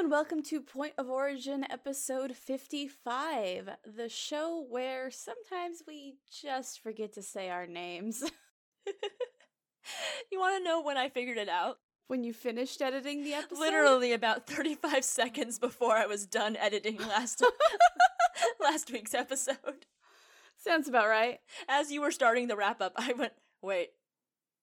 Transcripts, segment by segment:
And welcome to Point of Origin episode 55, the show where sometimes we just forget to say our names. you want to know when I figured it out? when you finished editing the episode? Literally about 35 seconds before I was done editing last last week's episode. Sounds about right. As you were starting the wrap up, I went, "Wait,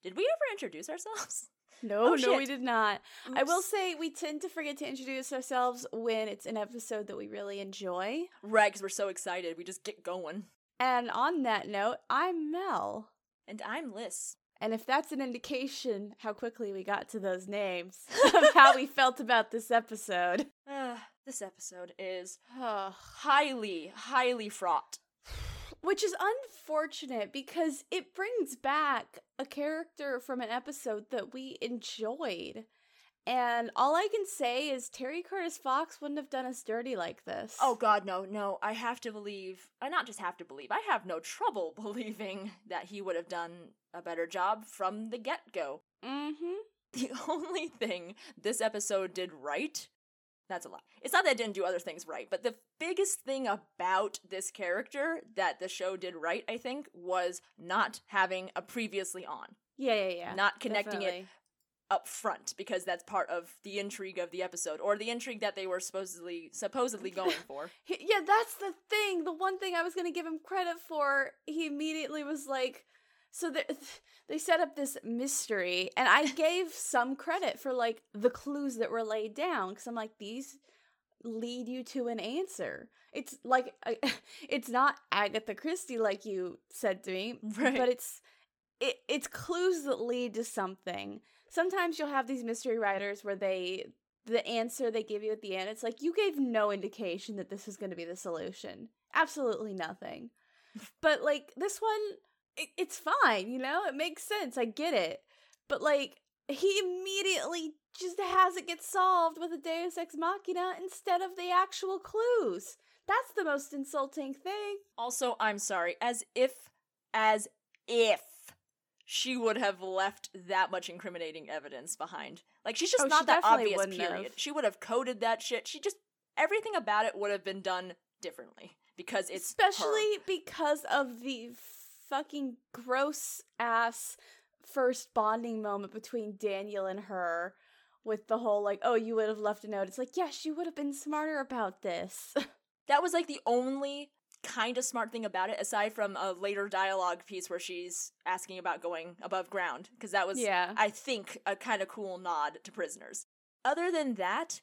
did we ever introduce ourselves?" No, Oh, no, shit. we did not. I will say we tend to forget to introduce ourselves when it's an episode that we really enjoy. Right, because we're so excited, we just get going. And on that note, I'm Mel. And I'm Liz. And if that's an indication how quickly we got to those names of how we felt about this episode. Uh, this episode is Ugh. highly, highly fraught. Which is unfortunate because it brings back a character from an episode that we enjoyed. And all I can say is Terry Curtis Fox wouldn't have done us dirty like this. Oh God, no, no! I have to believe. I not just have to believe. I have no trouble believing that he would have done a better job from the get go. Mm-hmm. The only thing this episode did right, that's a lot. It's not that it didn't do other things right, but the biggest thing about this character that the show did right, I think, was not having a previously on, Yeah, yeah, yeah. not connecting it up front because that's part of the intrigue of the episode or the intrigue that they were supposedly supposedly going for. Yeah, that's the thing. The one thing I was going to give him credit for, he immediately was like, so they, they set up this mystery, and I gave some credit for like the clues that were laid down because I'm like, these lead you to an answer. It's like, it's not Agatha Christie like you said to me, Right. but it's it, it's clues that lead to something. Sometimes you'll have these mystery writers where they the answer they give you at the end, it's like you gave no indication that this was going to be the solution. Absolutely nothing. But like this one, it, it's fine, you know? It makes sense. I get it. But like he immediately just has it get solved with a Deus Ex Machina instead of the actual clues. That's the most insulting thing. Also, I'm sorry, as if as if she would have left that much incriminating evidence behind. Like she's just Oh, she not that obvious period. have. She would have coded that shit. She just everything about it would have been done differently because it's her. especially because of the fucking gross ass first bonding moment between Daniel and her with the whole like oh you would have left a note. It's like yes you would have been smarter about this. That was like the only kind of smart thing about it aside from a later dialogue piece where she's asking about going above ground because that was yeah. I think a kind of cool nod to prisoners. Other than that,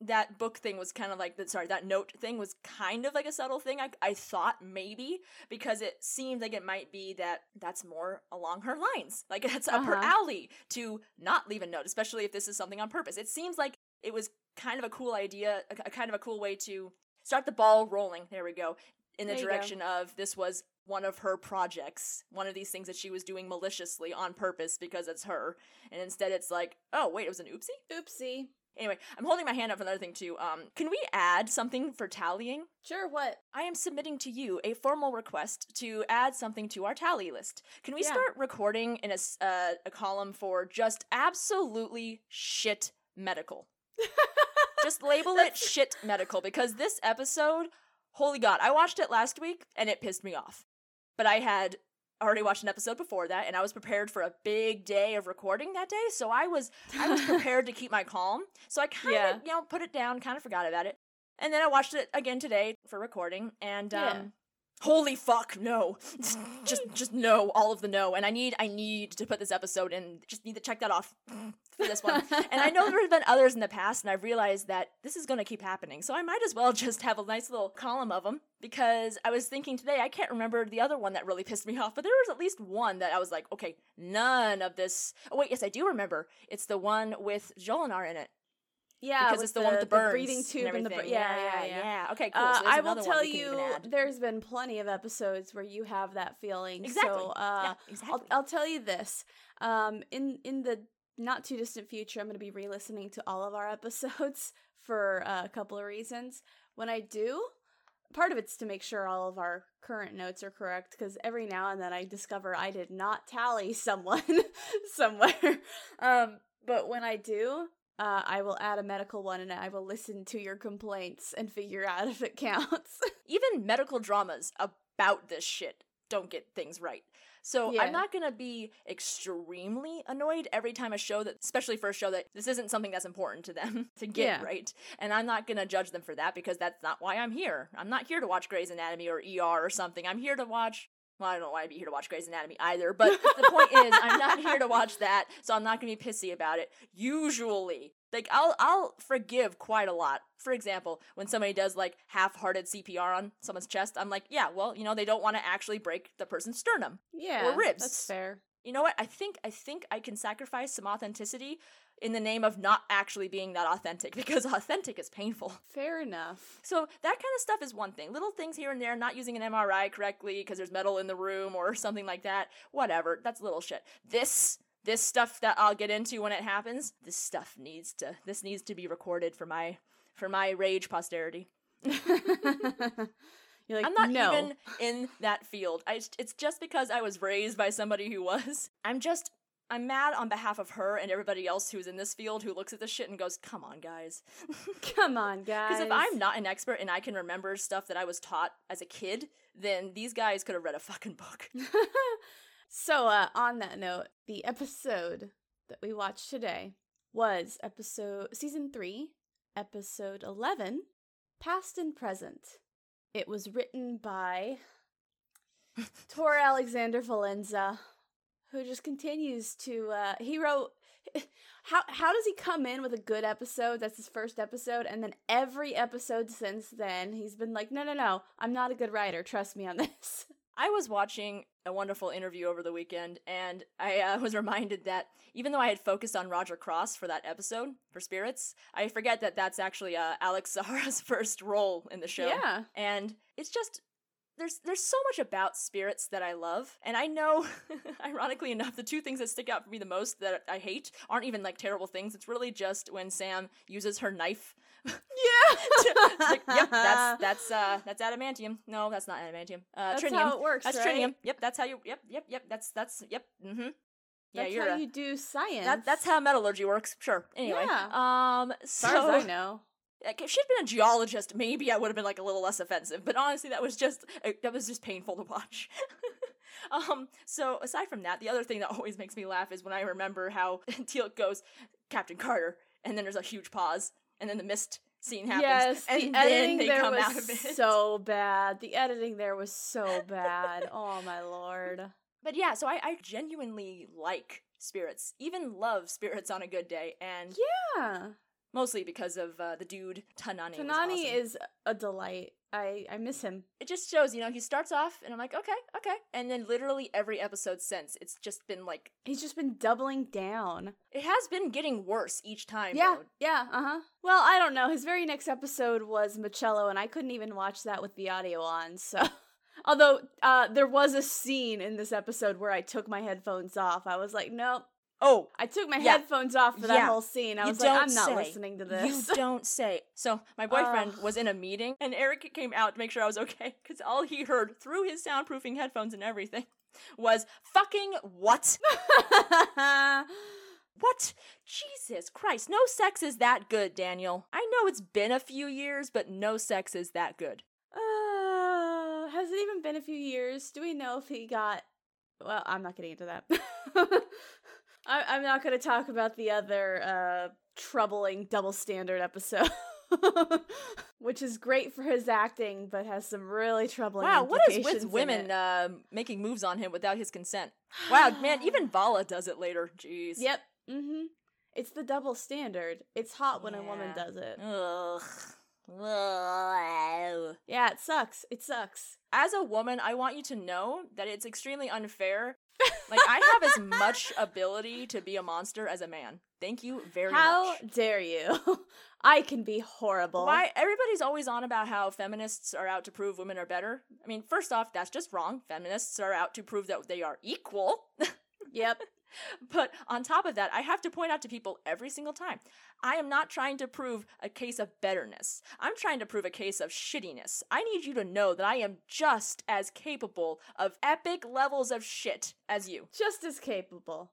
that book thing was kind of like that. Sorry, that note thing was kind of like a subtle thing. I I thought maybe because it seemed like it might be that that's more along her lines, like it's up her Uh-huh. alley to not leave a note, especially if this is something on purpose. It seems like it was kind of a cool idea, a, a kind of a cool way to start the ball rolling. There we go. In the There direction of this was one of her projects, one of these things that she was doing maliciously on purpose because it's her, and instead it's like, oh wait, it was an oopsie. oopsie Anyway, I'm holding my hand up for another thing too. Um, can we add something for tallying? sure what I am submitting to you a formal request to add something to our tally list. Can we Yeah. start recording in a uh, a column for just absolutely shit medical? just label it shit medical because this episode, holy god, I watched it last week and it pissed me off. But I had already watched an episode before that and I was prepared for a big day of recording that day, so I was I was prepared to keep my calm. So I kind of, Yeah. you know, put it down, kind of forgot about it. And then I watched it again today for recording and um Yeah. holy fuck, no. just just no, all of the no. And I need I need to put this episode in. Just need to check that off for this one. and I know there have been others in the past and I've realized that this is going to keep happening. So I might as well just have a nice little column of them because I was thinking today I can't remember the other one that really pissed me off, but there was at least one that I was like, okay, none of this. Oh wait, yes, I do remember. It's the one with Jolinar in it. yeah because it's the, one with the burns breathing tube and the br- everything. yeah yeah yeah, Okay, cool. Uh, so I will tell you, there's been plenty of episodes where you have that feeling. Exactly. So, uh, yeah, exactly. I'll, I'll tell you this. Um, in in the not too distant future, I'm going to be re-listening to all of our episodes for uh, a couple of reasons. When I do, part of it's to make sure all of our current notes are correct because every now and then I discover I did not tally someone somewhere. Um, but when I do, uh, I will add a medical one and I will listen to your complaints and figure out if it counts. Even medical dramas about this shit don't get things right. So Yeah. I'm not gonna be extremely annoyed every time a show that, especially for a show that this isn't something that's important to them to get Yeah. right. And I'm not gonna judge them for that because that's not why I'm here. I'm not here to watch Grey's Anatomy or ER or something. I'm here to watch. Well, I don't know why I'd be here to watch Grey's Anatomy either, but the point is, I'm not here to watch that, so I'm not gonna be pissy about it. Usually, like I'll I'll forgive quite a lot. For example, when somebody does like half-hearted CPR on someone's chest, I'm like, yeah, well, you know, they don't want to actually break the person's sternum. yeah, or ribs. That's fair. You know what? I think I think I can sacrifice some authenticity in the name of not actually being that authentic because authentic is painful. Fair enough. So that kind of stuff is one thing. Little things here and there, not using an MRI correctly because there's metal in the room or something like that. Whatever. That's little shit. This this stuff that I'll get into when it happens, this stuff needs to this needs to be recorded for my for my rage posterity. You're like, I'm not no. even in that field. I it's just because I was raised by somebody who was. I'm just I'm mad on behalf of her and everybody else who's in this field who looks at this shit and goes, "Come on, guys." Come on, guys. Because if I'm not an expert and I can remember stuff that I was taught as a kid, then these guys could have read a fucking book. so, uh, on that note, the episode that we watched today was episode season three, episode eleven, past and present. It was written by Tor Alexander Valenza, who just continues to. Uh, he wrote. How how does he come in with a good episode? That's his first episode, and then every episode since then, he's been like, "No, no, no, I'm not a good writer. Trust me on this." I was watching a wonderful interview over the weekend, and I uh, was reminded that even though I had focused on Roger Cross for that episode for Spirits, I forget that that's actually uh, Alex Zahara's first role in the show. Yeah. and it's just there's there's so much about spirits that I love, and I know, ironically enough, the two things that stick out for me the most that I hate aren't even like terrible things. It's really just when Sam uses her knife. Yeah. Like, yep, that's that's uh that's adamantium. No, that's not adamantium. Uh, That's trinium. how it works, That's right? trinium. Yep, that's how you. Yep, yep, yep. That's that's yep. Mm-hmm. Yeah, That's you're. how a- you do science. that, that's how metallurgy works. Sure. Anyway. Um. as So far as I know. like, if she'd been a geologist, maybe I would have been like a little less offensive. But honestly, that was just uh, that was just painful to watch. um. So aside from that, the other thing that always makes me laugh is when I remember how Teal'c goes, Captain Carter, and then there's a huge pause, and then the mist scene happens, Yes, and the then editing they there come was out of it. so bad. The editing there was so bad. oh my lord. But yeah, so I, I genuinely like spirits, even love spirits on a good day, and Yeah. mostly because of uh, the dude Tanani. Tanani awesome. is a delight. I I miss him. it just shows, you know, he starts off and I'm like, okay, okay. And then literally every episode since, it's just been like, He's just been doubling down. it has been getting worse each time. Yeah, though. yeah, uh huh. Well, I don't know. His very next episode was Machello, and I couldn't even watch that with the audio on. So, although uh, there was a scene in this episode where I took my headphones off, I was like, nope. Oh, I took my Yeah. headphones off for that Yeah. whole scene. I You was like, I'm not say. listening to this. you don't say. So my boyfriend Ugh. was in a meeting and Eric came out to make sure I was okay because all he heard through his soundproofing headphones and everything was fucking what? What? Jesus Christ. No sex is that good, Daniel. I know it's been a few years, but no sex is that good. Uh, has it even been a few years? Do we know if he got? Well, I'm not getting into that. I, I'm not going to talk about the other uh, troubling double standard episode, which is great for his acting, but has some really troubling. Wow, what is with women uh, making moves on him without his consent? Wow, man, even Vala does it later. Jeez. Yep. Mm-hmm. It's the double standard. It's hot when a woman does it. Ugh. Ugh. Yeah, it sucks. It sucks. As a woman, I want you to know that it's extremely unfair. Like, I have as much ability to be a monster as a man. Thank you very How much. How dare you? I can be horrible. Why everybody's always on about how feminists are out to prove women are better? I mean, first off, that's just wrong. Feminists are out to prove that they are equal. Yep. But on top of that, I have to point out to people every single time I am not trying to prove a case of betterness. I'm trying to prove a case of shittiness. I need you to know that I am just as capable of epic levels of shit as you. Just as capable.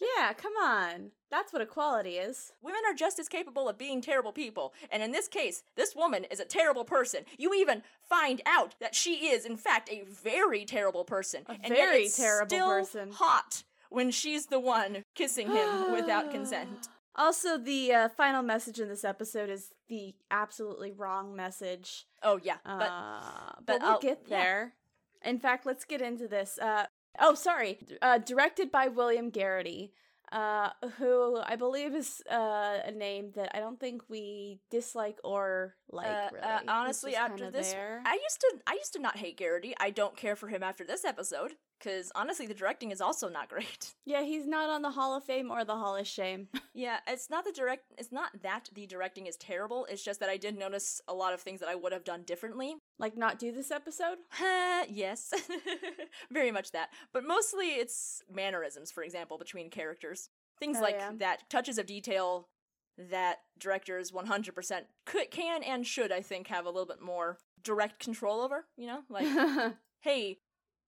Yeah, come on. That's what equality is. Women are just as capable of being terrible people, and in this case, this woman is a terrible person. You even find out that she is, in fact, a very terrible person. A and very terrible still person. Hot when she's the one kissing him without consent. Also, the uh, final message in this episode is the absolutely wrong message. Oh yeah, but uh, but but we'll I'll- get yeah. there. In fact, let's get into this. Uh, oh, sorry. Uh, directed by William Gereghty, uh, who I believe is uh, a name that I don't think we dislike or like. Really, uh, honestly, after this, there. I used to I used to not hate Gereghty. I don't care for him after this episode because honestly, the directing is also not great. yeah, he's not on the Hall of Fame or the Hall of Shame. yeah, it's not the direct. It's not that the directing is terrible. It's just that I did notice a lot of things that I would have done differently. like, not do this episode. Yes, very much that. But mostly it's mannerisms, for example, between characters. Things Oh, like yeah. that, touches of detail that directors 100% could, can and should, I think, have a little bit more direct control over. You know, like hey,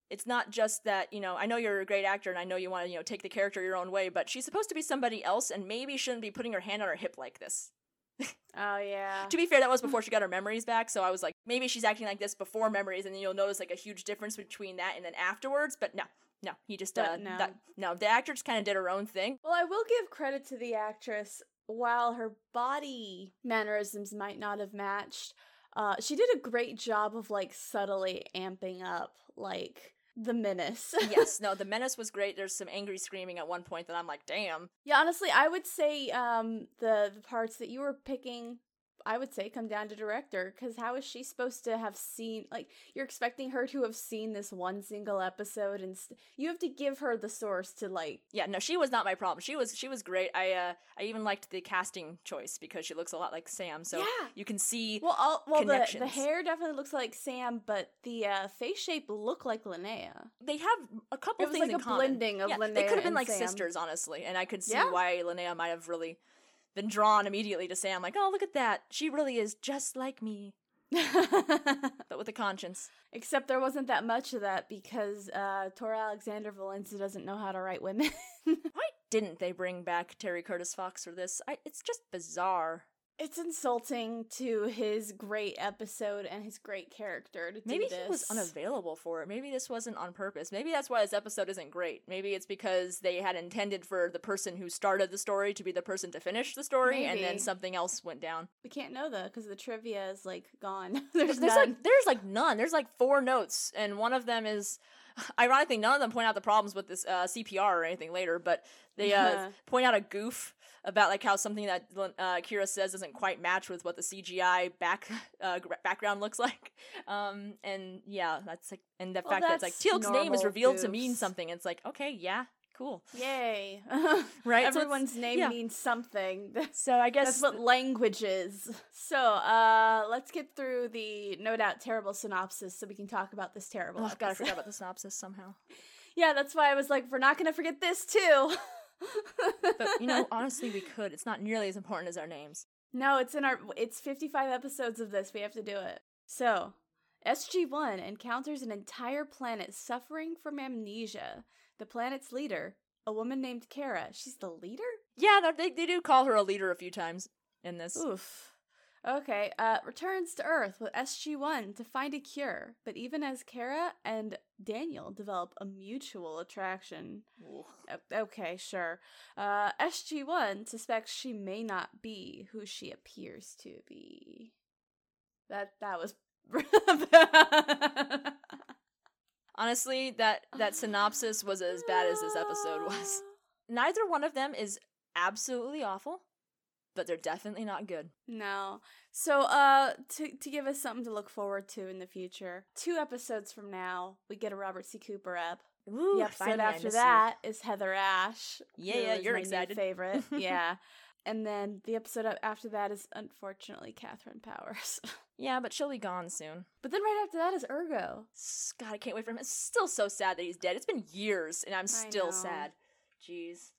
it's not just that, you know, I know you're a great actor and I know you want to, you know, take the character your own way, but she's supposed to be somebody else and maybe shouldn't be putting her hand on her hip like this. oh yeah. To be fair, that was before she got her memories back, so I was like, maybe she's acting like this before memories and then you'll notice like a huge difference between that and then afterwards, but no. No, he just uh no. that- no, the actor just kind of did her own thing. Well, I will give credit to the actress. While her body mannerisms might not have matched, uh, she did a great job of like subtly amping up like the menace. yes, no, the menace was great. There's some angry screaming at one point that I'm like, damn. yeah, honestly, I would say um the the parts that you were picking, I would say come down to director because how is she supposed to have seen like you're expecting her to have seen this one single episode and st- you have to give her the source to like Yeah, no, she was not my problem. She was she was great. I uh I even liked the casting choice because she looks a lot like Sam. So Yeah. you can see Well, all, well, the, the hair definitely looks like Sam, but the uh, face shape look like Linnea. they have a couple It was things like a common. blending of yeah, Linnea They could have been like Sam. sisters, honestly, and I could see Yeah. why Linnea might have really been drawn immediately to Sam. Like, oh, look at that, she really is just like me, but with a conscience. Except there wasn't that much of that because uh, Tora Alexander Valenza doesn't know how to write women. Why didn't they bring back Terry Curtis Fox for this? I, it's just bizarre. It's insulting to his great episode and his great character to Maybe do he was unavailable for it. Maybe this wasn't on purpose. Maybe that's why this episode isn't great. Maybe it's because they had intended for the person who started the story to be the person to finish the story, and then something else went down. We can't know though because the trivia is like gone. There's, There's, none. like there's like none. There's like four notes, and one of them is. Ironically, none of them point out the problems with this uh, CPR or anything later, but they uh, point out a goof about like how something that uh, Kira says doesn't quite match with what the CGI back uh, background looks like. Um, and yeah, that's like, and the Well, fact that it's like Teal'c's name is revealed to mean something. It's like okay, yeah, cool, Yay! right? So Everyone's name yeah. means something. So I guess That's what language is. So, uh, let's get through the no doubt terrible synopsis so we can talk about this terrible. Oh god, I episode. forgot about the synopsis somehow. yeah, that's why I was like, we're not gonna forget this too. But you know, honestly, we could. It's not nearly as important as our names. no, it's in our. It's fifty-five episodes of this. We have to do it. So, SG One encounters an entire planet suffering from amnesia. The planet's leader, a woman named Kara. She's the leader. Yeah, they they do call her a leader a few times in this. Oof. Okay, uh, returns to Earth with SG-1 to find a cure, but even as Kara and Daniel develop a mutual attraction. O- Okay, sure. Uh, SG-1 suspects she may not be who she appears to be. That that was Honestly, that that synopsis was as bad as this episode was. Neither one of them is absolutely awful, but they're definitely not good. No. So, uh, to to give us something to look forward to in the future, two episodes from now, we get a Robert C. Cooper up. Ooh, and I after you. that is Heather Ash. Yeah, yeah, you're my excited. favorite. yeah, and then the episode after that is unfortunately Katharyn Powers. Yeah, but she'll be gone soon. but then right after that is Urgo. God, I can't wait for him. It's still so sad that he's dead. It's been years, and I'm still sad. Jeez.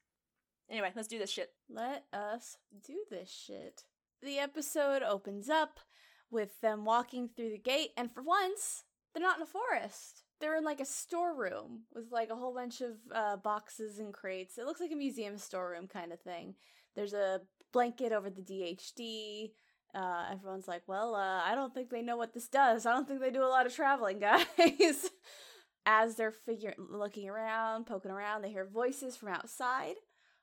Anyway, let's do this shit. Let us do this shit. The episode opens up with them walking through the gate, and for once, they're not in a forest. they're in like a storeroom with like a whole bunch of uh, boxes and crates. It looks like a museum storeroom kind of thing. There's a blanket over the DHD. Uh, everyone's like, well, uh, I don't think they know what this does. I don't think they do a lot of traveling, guys. As they're figure looking around, poking around, they hear voices from outside.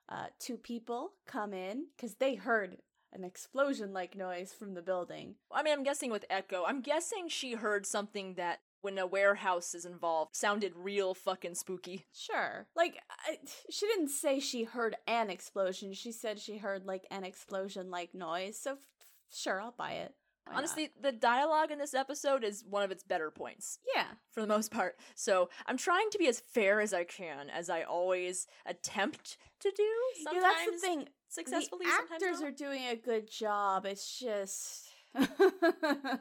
Uh, two people come in because they heard an explosion like noise from the building. I mean, I'm guessing with Echo, I'm guessing she heard something that when a warehouse is involved sounded real fucking spooky. Sure. Like, I, she didn't say she heard an explosion. She said she heard, like, an explosion like noise. So, f- sure, I'll buy it. Why Honestly, the dialogue in this episode is one of its better points. Yeah. For the most part. So I'm trying to be as fair as I can, as I always attempt to do. Sometimes yeah, that's the thing. successfully, the sometimes actors not. are doing a good job. It's just the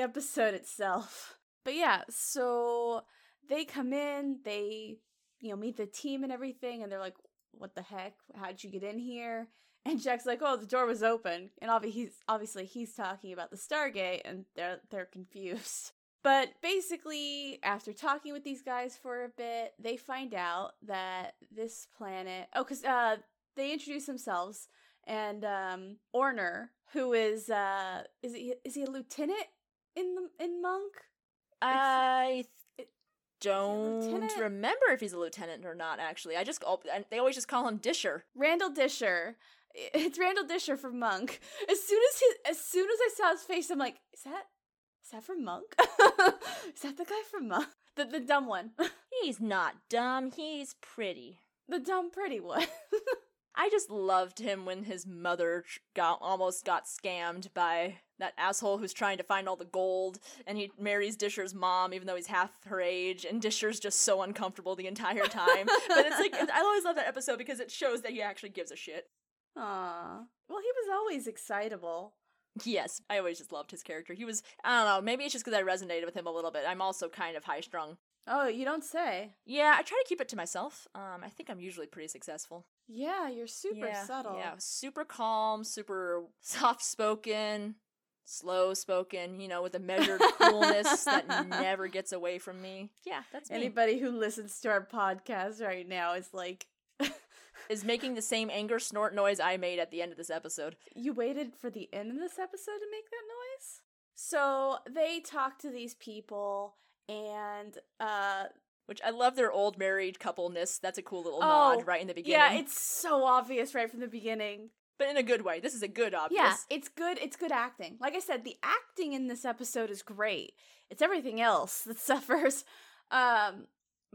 episode itself. But yeah, so they come in, they you know meet the team and everything, and they're like, "What the heck? How'd you get in here?" And Jack's like, "Oh, the door was open." And obviously, he's obviously he's talking about the Stargate, and they're they're confused. But basically, after talking with these guys for a bit, they find out that this planet. Oh, because uh, they introduce themselves, and um, Orner, who is uh, is he is he a lieutenant in the in Monk? I it- don't remember if he's a lieutenant or not. Actually, I just they always just call him Disher. Randall Disher. It's Randall Disher from Monk. As soon as his, as soon as I saw his face, I'm like, is that is that from Monk? is that the guy from Monk? The the dumb one, He's not dumb. He's pretty. the dumb pretty one. I just loved him when his mother got almost got scammed by that asshole who's trying to find all the gold, and he marries Disher's mom, even though he's half her age, and Disher's just so uncomfortable the entire time. but it's like I always love that episode because it shows that he actually gives a shit. Aw. Well, he was always excitable. Yes, I always just loved his character. He was I don't know, maybe it's just because I resonated with him a little bit. I'm also kind of high strung. Oh, you don't say. Yeah, I try to keep it to myself. Um, I think I'm usually pretty successful. Yeah, you're super yeah, subtle. Yeah, super calm, super soft spoken, slow spoken, you know, with a measured coolness that never gets away from me. Yeah, that's me. Anybody who listens to our podcast right now is like, Is making the same anger snort noise I made at the end of this episode. you waited for the end of this episode to make that noise? So they talk to these people, and uh, Which I love their old married coupleness. That's a cool little Oh, nod right in the beginning. yeah, it's so obvious right from the beginning. but in a good way. This is a good obvious. Yeah, it's good. It's good acting. Like I said, the acting in this episode is great. It's everything else that suffers. Um,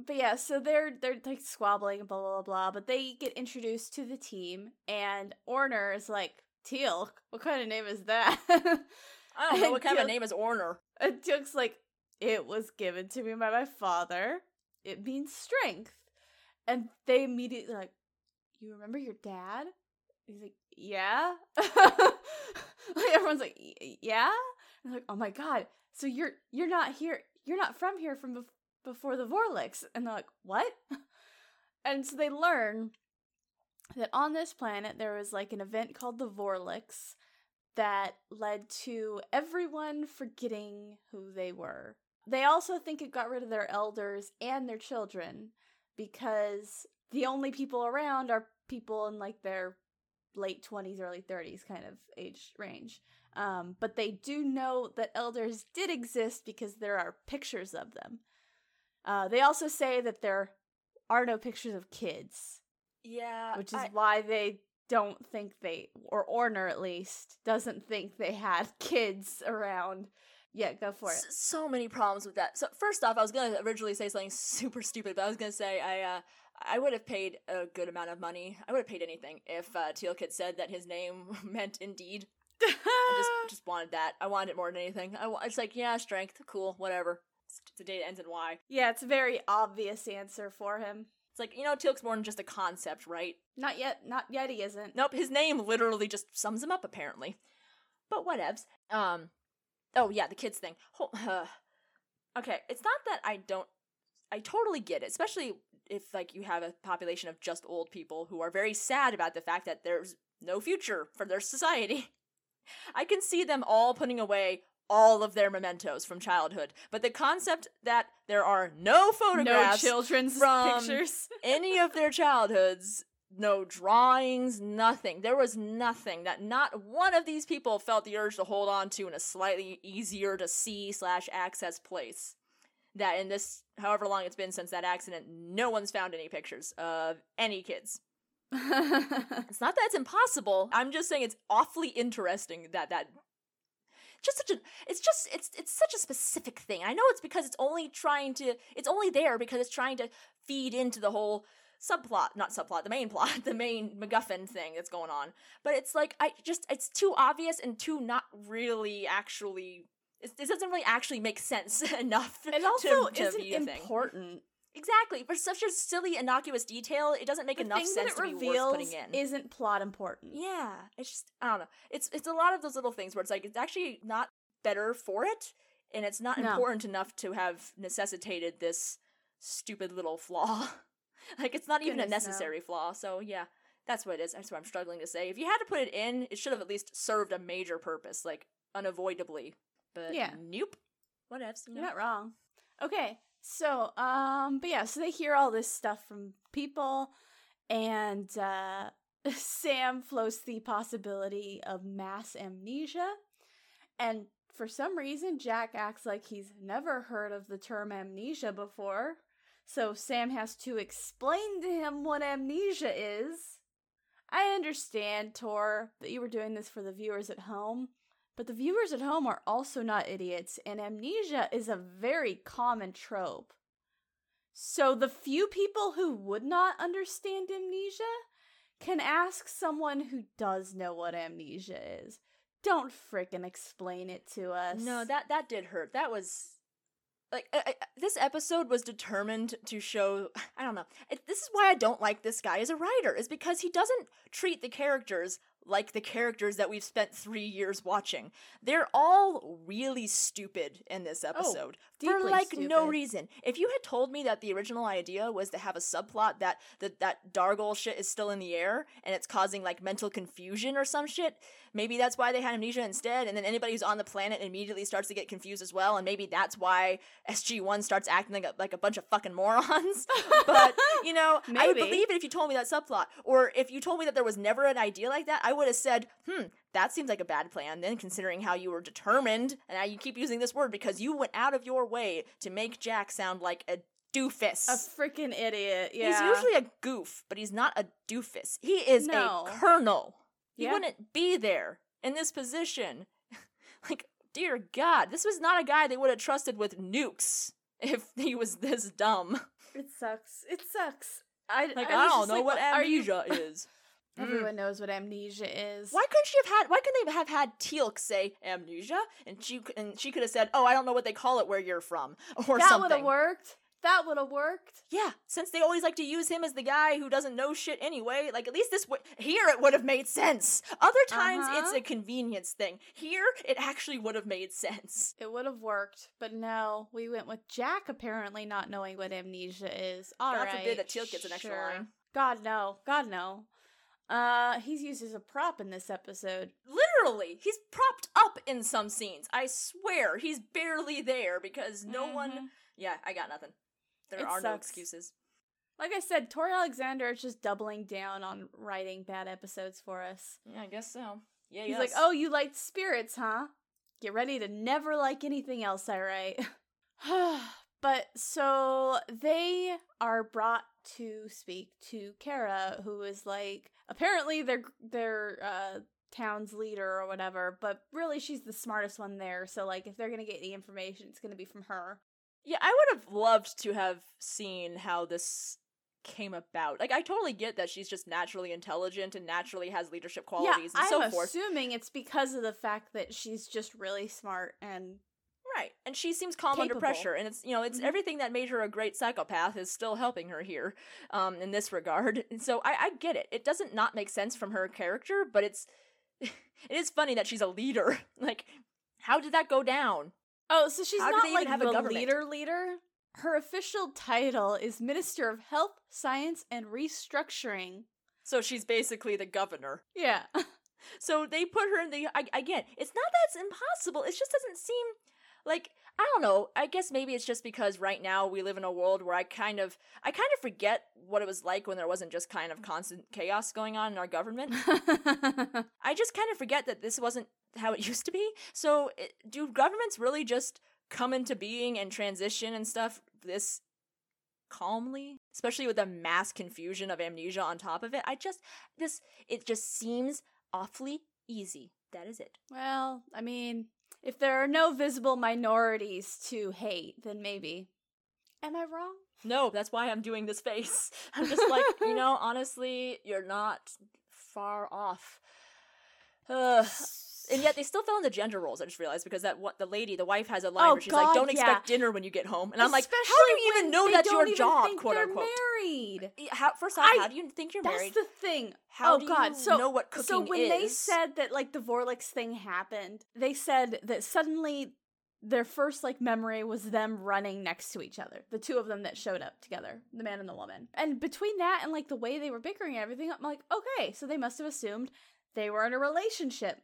but yeah, so they're they're like squabbling and blah blah blah blah. But they get introduced to the team, and Orner is like, "Teal'c, what kind of name is that?" I don't know what kind of name is Orner. and Teal's like, "It was given to me by my father. It means strength." And they immediately like, "You remember your dad?" He's like, "Yeah." like everyone's like, "Y- "Yeah." And like, "Oh my god! So you're you're not here? You're not from here from bef- before the Vorlix?" And they're like, "What?" and so they learn that on this planet there was like an event called the Vorlix that led to everyone forgetting who they were. They also think it got rid of their elders and their children because the only people around are people in like their late 20s, early 30s kind of age range. Um, but they do know that elders did exist because there are pictures of them. Uh, they also say that there are no pictures of kids, Yeah, which is I- why they don't think they, or Orner at least, doesn't think they had kids around. Yeah, go for it. S- so many problems with that. So first off, I was gonna originally say something super stupid, but I was gonna say I uh I would have paid a good amount of money. I would have paid anything if uh, Teal Kid said that his name meant indeed. I just just wanted that. I wanted it more than anything. I it's like yeah, strength, cool, whatever. It's the date ends in Y. yeah, it's a very obvious answer for him. It's like you know, Teal's more than just a concept, right? Not yet. Not yet. He isn't. Nope, his name literally just sums him up apparently. But whatevs. Um oh yeah, the kids thing. Uh, okay, it's not that I don't I totally get it, especially if like you have a population of just old people who are very sad about the fact that there's no future for their society. I can see them all putting away all of their mementos from childhood. But the concept that there are no photographs, no children's from pictures. any of their childhoods, no drawings, nothing. There was nothing that not one of these people felt the urge to hold on to in a slightly easier to see slash access place. That in this, however long it's been since that accident, no one's found any pictures of any kids. It's not that it's impossible. I'm just saying it's awfully interesting that that just such a it's just it's it's such a specific thing. I know it's because it's only trying to it's only there because it's trying to feed into the whole subplot, not subplot, the main plot, the main MacGuffin thing that's going on. But it's like I just it's too obvious and too not really actually. It, it doesn't really actually make sense enough. it also to, to isn't be a thing. important. Exactly, for such a silly, innocuous detail, it doesn't make The enough sense to be worth putting in. isn't plot important. Yeah, it's just I don't know. It's it's a lot of those little things where it's like it's actually not better for it, and it's not No. important enough to have necessitated this stupid little flaw. like it's not even a Goodness, no. necessary flaw. So yeah, that's what it is. That's what I'm struggling to say. If you had to put it in, it should have at least served a major purpose, like unavoidably. But Yeah. nope. Whatevs. you You're not wrong. Okay, so um, but yeah, so they hear all this stuff from people, and uh, Sam floats the possibility of mass amnesia, and for some reason, Jack acts like he's never heard of the term amnesia before. So Sam has to explain to him what amnesia is. I understand, Tor, that you were doing this for the viewers at home, but the viewers at home are also not idiots, and amnesia is a very common trope. So the few people who would not understand amnesia can ask someone who does know what amnesia is. Don't frickin' explain it to us. No, that that did hurt. That was like I, I, this episode was determined to show. I don't know. It, this is why I don't like this guy as a writer. Is because he doesn't treat the characters like the characters that we've spent three years watching. They're all really stupid in this oh, episode for deeply like no reason. If you had told me that the original idea was to have a subplot that that that Dargle shit is still in the air and it's causing like mental confusion or some shit, maybe that's why they had amnesia instead. And then anybody who's on the planet immediately starts to get confused as well. And maybe that's why SG One starts acting like a, like a bunch of fucking morons. but you know, I would believe it if you told me that subplot, or if you told me that there was never an idea like that. I would have said, hmm. That seems like a bad plan, then, considering how you were determined, and now you keep using this word because you went out of your way to make Jack sound like a doofus. A freaking idiot. Yeah. He's usually a goof, but he's not a doofus. He is No. a colonel. He Yeah. wouldn't be there in this position. like, dear God, this was not a guy they would have trusted with nukes if he was this dumb. It sucks. It sucks. I, Like, I, I, don't know like, what are you- amnesia is. Mm. Everyone knows what amnesia is. Why couldn't she have had? Why couldn't they have had Teal'c say amnesia, and she and she could have said, "Oh, I don't know what they call it where you're from," or something. that would have worked. That would have worked. Yeah, since they always like to use him as the guy who doesn't know shit anyway, like at least this w- here it would have made sense. Other times it's Uh-huh. a convenience thing. Here it actually would have made sense. It would have worked, but no, we went with Jack apparently not knowing what amnesia is. All God right, forbid that Teal'c gets an extra sure. line. God no, God no. Uh, he's used as a prop in this episode. Literally, he's propped up in some scenes. I swear, he's barely there because no one. Mhm. Yeah, I got nothing. There It are no excuses. Like I said, Tori Alexander is just doubling down on writing bad episodes for us. Yeah, I guess so. Yeah, He's yes. like, "Oh, you liked spirits, huh? Get ready to never like anything else I write." but so they are brought to speak to Kara, who is like apparently their their uh town's leader or whatever, but really she's the smartest one there. So like if they're gonna get any information, it's gonna be from her. Yeah, I would have loved to have seen how this came about. Like, I totally get that she's just naturally intelligent and naturally has leadership qualities yeah, and so I'm forth. assuming it's because of the fact that she's just really smart and Right. And she seems calm under pressure. And it's, you know, it's Mhm. everything that made her a great psychopath is still helping her here um, in this regard. And so I, I get it. It doesn't not make sense from her character, but it's, it is funny that she's a leader. like, how did that go down? Oh, so she's How not like have a the government? leader leader. Her official title is Minister of Health, Science, and Restructuring. So she's basically the governor. Yeah. So they put her in the. I, again, it's not that it's impossible. It just doesn't seem like I don't know. I guess maybe it's just because right now we live in a world where I kind of I kind of forget what it was like when there wasn't just kind of mm. constant chaos going on in our government. I just kind of forget that this wasn't how it used to be. So, it, do governments really just come into being and transition and stuff this calmly, especially with the mass confusion of amnesia on top of it? I just this it just seems awfully easy. That is it. well, I mean, if there are no visible minorities to hate, then maybe. Am I wrong? No, that's why I'm doing this face. I'm just like, you know, honestly, you're not far off. Ugh. And yet they still fell into gender roles. I just realized because that what the lady, the wife, has a line Oh, where she's like, "Don't yeah. expect dinner when you get home," and I'm like, "How do you even know that's your job?" Quote they're unquote. Married. How, first off, I- how do you think you're That's married? That's the thing. How oh do God! you So know what cooking is? so when they said that like the Vorlix thing happened, they said that suddenly their first like memory was them running next to each other, the two of them that showed up together, the man and the woman. And between that and like the way they were bickering and everything, I'm like, okay, so they must have assumed they were in a relationship.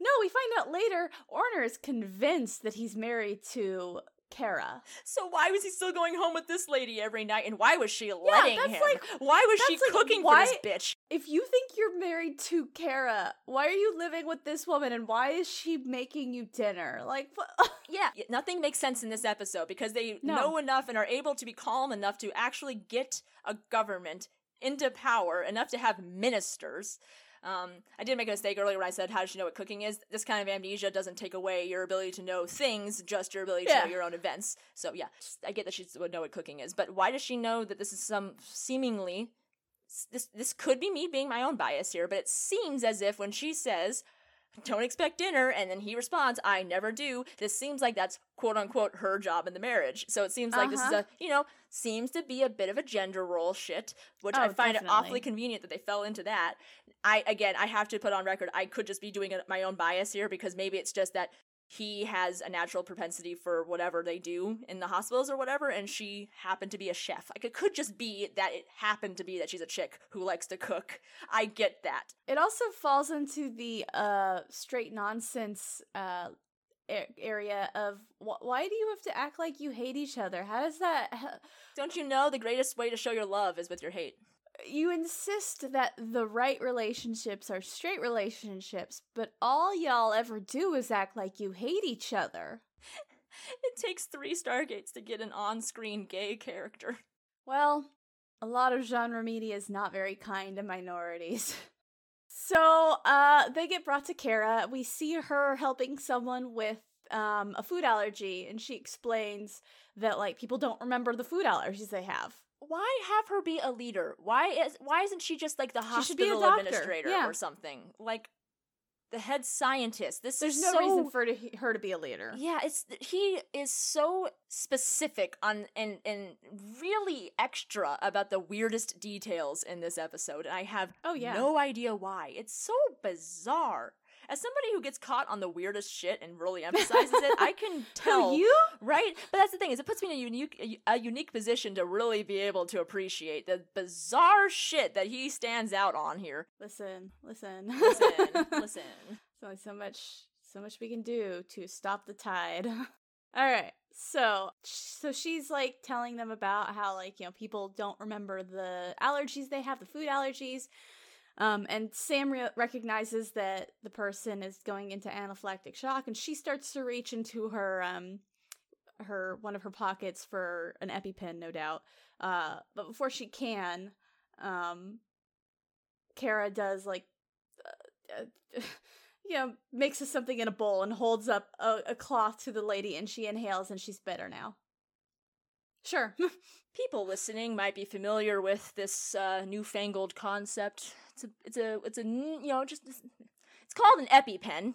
No, we find out later Orner is convinced that he's married to Kara. So why was he still going home with this lady every night, and why was she letting that's him? like- why was she like, cooking why- for this bitch? If you think you're married to Kara, why are you living with this woman and why is she making you dinner? Like? Yeah, nothing makes sense in this episode because they No. know enough and are able to be calm enough to actually get a government into power enough to have ministers. Um, I did make a mistake earlier when I said, "How does she know what cooking is?" This kind of amnesia doesn't take away your ability to know things, just your ability to know your own events. So yeah, I get that she would know what cooking is, but why does she know that this is some seemingly this this could be me being my own bias here, but it seems as if when she says, "Don't expect dinner," and then he responds, "I never do," this seems like that's quote unquote her job in the marriage. So it seems like this is Uh-huh. a you know seems to be a bit of a gender role shit, which I Oh, find it awfully convenient that they fell into that. I again, I have to put on record, I could just be doing my own bias here because maybe it's just that he has a natural propensity for whatever they do in the hospitals or whatever, and she happened to be a chef. Like it could just be that it happened to be that she's a chick who likes to cook. I get that. It also falls into the uh straight nonsense uh area of wh- why do you have to act like you hate each other? How does that Don't you know the greatest way to show your love is with your hate? You insist that the right relationships are straight relationships, but all y'all ever do is act like you hate each other. It takes three Stargates to get an on-screen gay character. Well, a lot of genre media is not very kind to minorities. So, uh, they get brought to Kara. We see her helping someone with um, a food allergy, and she explains that like people don't remember the food allergies they have. Why have her be a leader? Why is why isn't she just like the She should be a hospital administrator yeah. or something? Like the head scientist. This There's is no so reason for to, her to be a leader. Yeah, it's he is so specific on and and really extra about the weirdest details in this episode, and I have Oh, yeah. no idea why. It's so bizarre. As somebody who gets caught on the weirdest shit and really emphasizes it, I can oh, tell. Who you? Right, but that's the thing is, it puts me in a unique a unique position to really be able to appreciate the bizarre shit that he stands out on here. Listen, listen, Listen, listen. There's only so much, so much we can do to stop the tide. All right. So, so she's like telling them about how like you know people don't remember the allergies they have, the food allergies. Um, and Sam re- recognizes that the person is going into anaphylactic shock, and she starts to reach into her um her one of her pockets for an EpiPen, no doubt. Uh, but before she can, um, Kara does like uh, uh, you know, mixes something in a bowl and holds up a, a cloth to the lady, and she inhales, and she's better now. Sure. people listening might be familiar with this uh, newfangled concept. It's a, it's a, it's a you know, just it's called an EpiPen.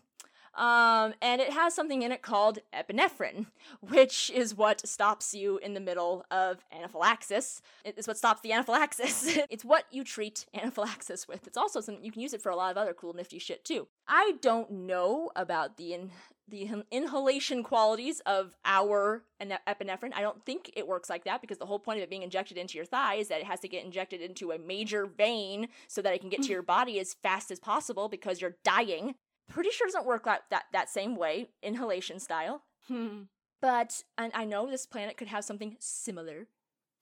Um, and it has something in it called epinephrine, which is what stops you in the middle of anaphylaxis. It is what stops the anaphylaxis. it's what you treat anaphylaxis with. It's also something you can use it for a lot of other cool, nifty shit too. I don't know about the in- the inhalation qualities of our epinephrine. I don't think it works like that because the whole point of it being injected into your thigh is that it has to get injected into a major vein so that it can get to your body as fast as possible because you're dying. Pretty sure doesn't work like that that same way, inhalation style. Hmm. But and I know this planet could have something similar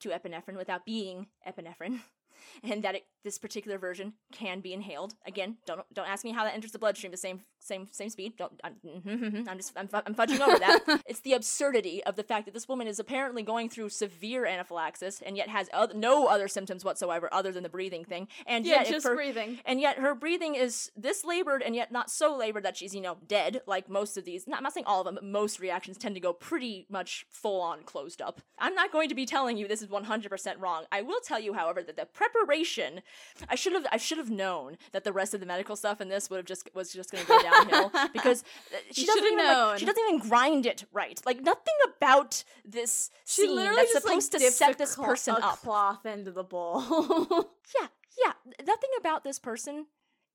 to epinephrine without being epinephrine. and that it, this particular version can be inhaled. Again, don't don't ask me how that enters the bloodstream the same same same speed. Don't I'm, mm-hmm, I'm just I'm, I'm fudging over that. it's the absurdity of the fact that this woman is apparently going through severe anaphylaxis and yet has other, no other symptoms whatsoever other than the breathing thing. And yeah, yet just her, breathing. And yet her breathing is this labored and yet not so labored that she's you know dead like most of these. Not, I'm not saying all of them, but most reactions tend to go pretty much full on closed up. I'm not going to be telling you this is 100% wrong. I will tell you, however, that the preparation I should have I should have known that the rest of the medical stuff in this would have just was just going to go downhill because uh, she You doesn't even like, she doesn't even grind it right. Like nothing about this She scene literally that's just supposed like to set this cl- person up. cloth into the bowl. Yeah, yeah. Nothing about this person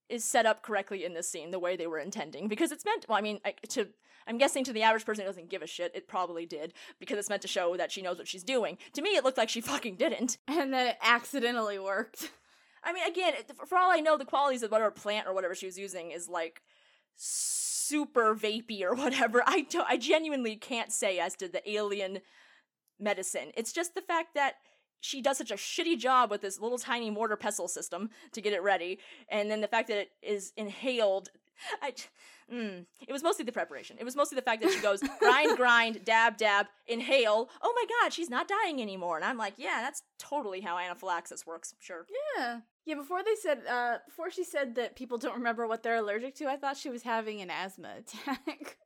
is set up correctly in this scene the way they were intending because it's meant. Well, I mean, I, to I'm guessing to the average person who doesn't give a shit, it probably did because it's meant to show that she knows what she's doing. To me, it looked like she fucking didn't. and then it accidentally worked. I mean, again, for all I know, the qualities of whatever plant or whatever she was using is like super vapey or whatever. I don't, I genuinely can't say as to the alien medicine. It's just the fact that she does such a shitty job with this little tiny mortar pestle system to get it ready, and then the fact that it is inhaled. I, mm, it was mostly the preparation. It was mostly the fact that she goes grind, grind, dab, dab, inhale. Oh my god, she's not dying anymore. And I'm like, yeah, that's totally how anaphylaxis works. Sure. Yeah. Yeah, before they said uh before she said that people don't remember what they're allergic to, I thought she was having an asthma attack.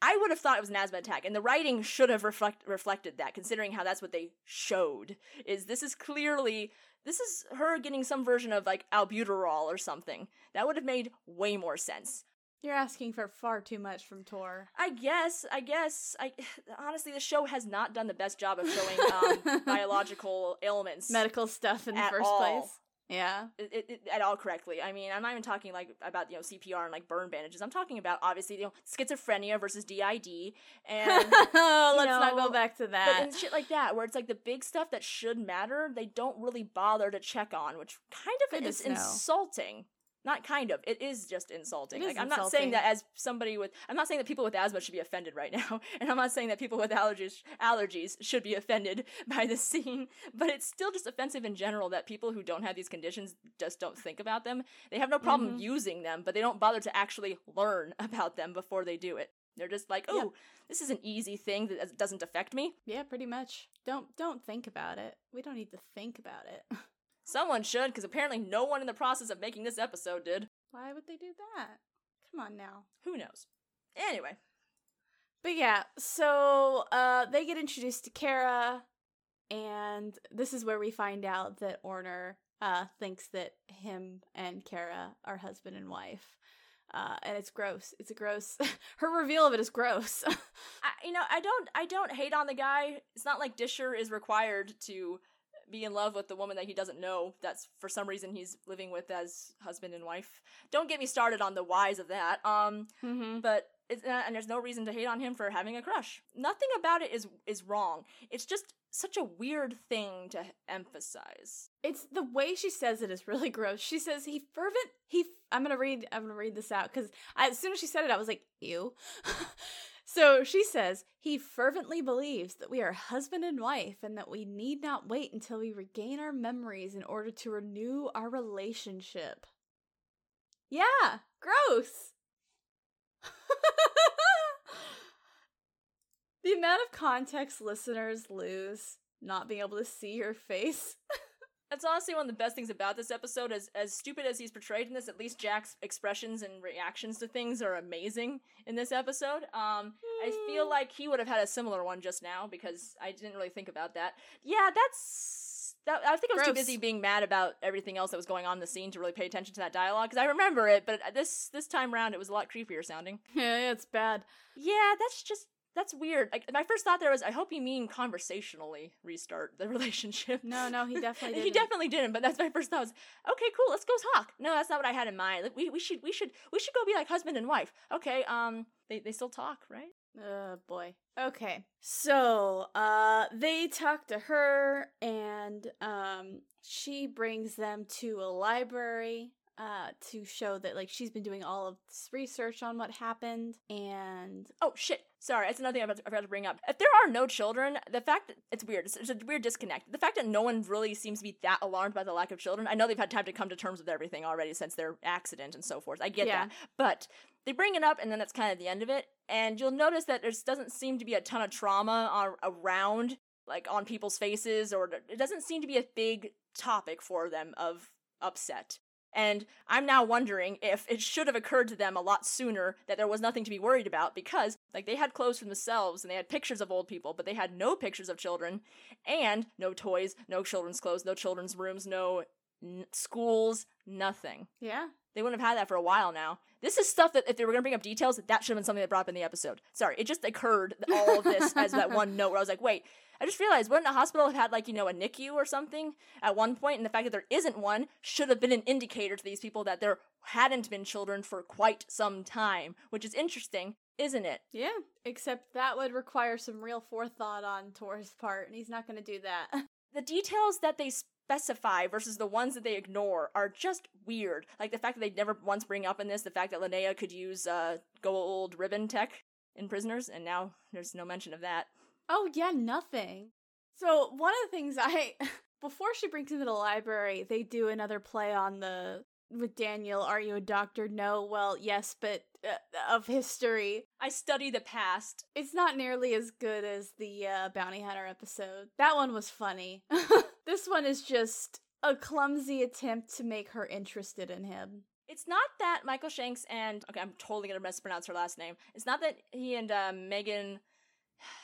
I would have thought it was an asthma attack, and the writing should have reflect- reflected that, considering how that's what they showed. Is this is clearly this is her getting some version of like albuterol or something. That would have made way more sense. You're asking for far too much from Tor. I guess, I guess, I honestly, the show has not done the best job of showing um, biological ailments Medical stuff in the first all. place. Yeah. it, it, it- at all correctly. I mean, I'm not even talking like about you know CPR and like burn bandages. I'm talking about obviously you know schizophrenia versus DID and Let's not go back to but that. and shit like that, where it's like the big stuff that should matter, they don't really bother to check on, which kind of is insulting. Not kind of, it is just insulting. Is like I'm not saying that as somebody with, I'm not saying that people with asthma should be offended right now, and I'm not saying that people with allergies allergies should be offended by this scene, but it's still just offensive in general that people who don't have these conditions just don't think about them. They have no problem Mhm. using them, but they don't bother to actually learn about them before they do it. They're just like, oh, Yeah. this is an easy thing that doesn't affect me. yeah, pretty much. Don't don't think about it. We don't need to think about it. Someone should, because apparently no one in the process of making this episode did. Why would they do that? Come on now. Who knows? Anyway, But yeah, so uh they get introduced to Kara and this is where we find out that Orner uh thinks that him and Kara are husband and wife. Uh and it's gross. It's a gross her reveal of it is gross. I, you know, I don't, I don't hate on the guy. It's not like Disher is required to be in love with the woman that he doesn't know. That's for some reason he's living with as husband and wife. Don't get me started on the whys of that. Um, mm-hmm. but it's, uh, and there's no reason to hate on him for having a crush. Nothing about it is is wrong. It's just such a weird thing to emphasize. It's the way she says it is really gross. She says he fervent he I'm going to read I'm to read this out cuz as soon as she said it I was like ew. so she says he fervently believes that we are husband and wife and that we need not wait until we regain our memories in order to renew our relationship. Yeah, gross. the amount of context listeners lose not being able to see your face. That's honestly one of the best things about this episode. As as stupid as he's portrayed in this, at least Jack's expressions and reactions to things are amazing in this episode. Um, I feel like he would have had a similar one just now because I didn't really think about that. Yeah, that's that I think I was too busy being mad about everything else that was going on in the scene to really pay attention to that dialogue because I remember it, but this this time around it was a lot creepier sounding. Yeah, it's bad. Yeah, that's just that's weird. Like my first thought there was, I hope you mean conversationally restart the relationship. No, no, he definitely he didn't. definitely didn't. But that's my first thought was, okay, cool, let's go talk. No, that's not what I had in mind. Like, we we should we should we should go be like husband and wife. Okay, um, they they still talk, right? Oh boy. Okay. So, uh they talk to her and um she brings them to a library uh to show that like she's been doing all of this research on what happened and Oh shit! Sorry, that's another thing I forgot to- I forgot to bring up. If there are no children, the fact that it's weird. It's, it's a weird disconnect. The fact that no one really seems to be that alarmed by the lack of children. I know they've had time to come to terms with everything already since their accident and so forth. I get Yeah. that, but they bring it up and then that's kind of the end of it. And you'll notice that there doesn't seem to be a ton of trauma on, around, like on people's faces, or it doesn't seem to be a big topic for them of upset. And I'm now wondering if it should have occurred to them a lot sooner that there was nothing to be worried about because, like, they had clothes for themselves and they had pictures of old people, but they had no pictures of children and no toys, no children's clothes, no children's rooms, no n- schools, nothing. yeah. They wouldn't have had that for a while now. This is stuff that if they were going to bring up details, that should have been something that brought up in the episode. Sorry, it just occurred all of this as that one note where I was like, wait, I just realized wouldn't a hospital have had like, you know, a NICU or something at one point? and the fact that there isn't one should have been an indicator to these people that there hadn't been children for quite some time, which is interesting, isn't it? Yeah. Except that would require some real forethought on Tor's part, and he's not going to do that. the details that they specify versus the ones that they ignore are just weird. Like the fact that they never once bring up in this the fact that Linea could use uh gold ribbon tech in prisoners, and now there's no mention of that. Oh yeah, nothing. So one of the things I before she brings him to the library, they do another play on the with Daniel. Are you a doctor? No. Well, yes, but uh, of history. I study the past. It's not nearly as good as the uh, bounty hunter episode. That one was funny. this one is just a clumsy attempt to make her interested in him. It's not that Michael Shanks and okay, I'm totally gonna mispronounce her last name. It's not that he and uh, Megan.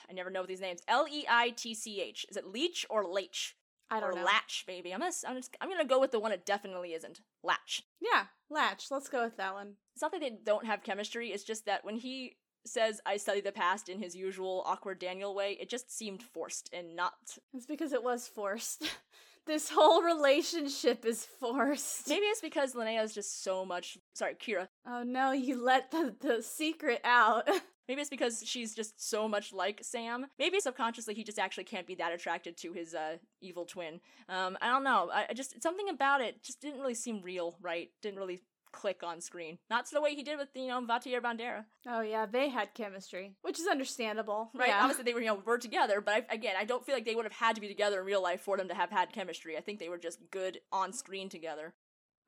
I never know these names. L E I T C H. Is it leech or Leach? I don't or know. Latch, baby. I'm gonna, I'm, just, I'm gonna go with the one it definitely isn't. Latch. yeah, Latch. Let's go with that one. It's not that they don't have chemistry. It's just that when he says "I study the past" in his usual awkward Daniel way, it just seemed forced and not. It's because it was forced. this whole relationship is forced. Maybe it's because Linea is just so much. Sorry, Kira. Oh no, you let the, the secret out. Maybe it's because she's just so much like Sam. Maybe subconsciously he just actually can't be that attracted to his uh, evil twin. Um, I don't know. I, I just something about it just didn't really seem real, right? Didn't really click on screen. Not to the way he did with you know Vaitiare Bandera, oh yeah, they had chemistry, which is understandable. right? Yeah. Obviously they were you know were together, but I, again I don't feel like they would have had to be together in real life for them to have had chemistry. I think they were just good on screen together.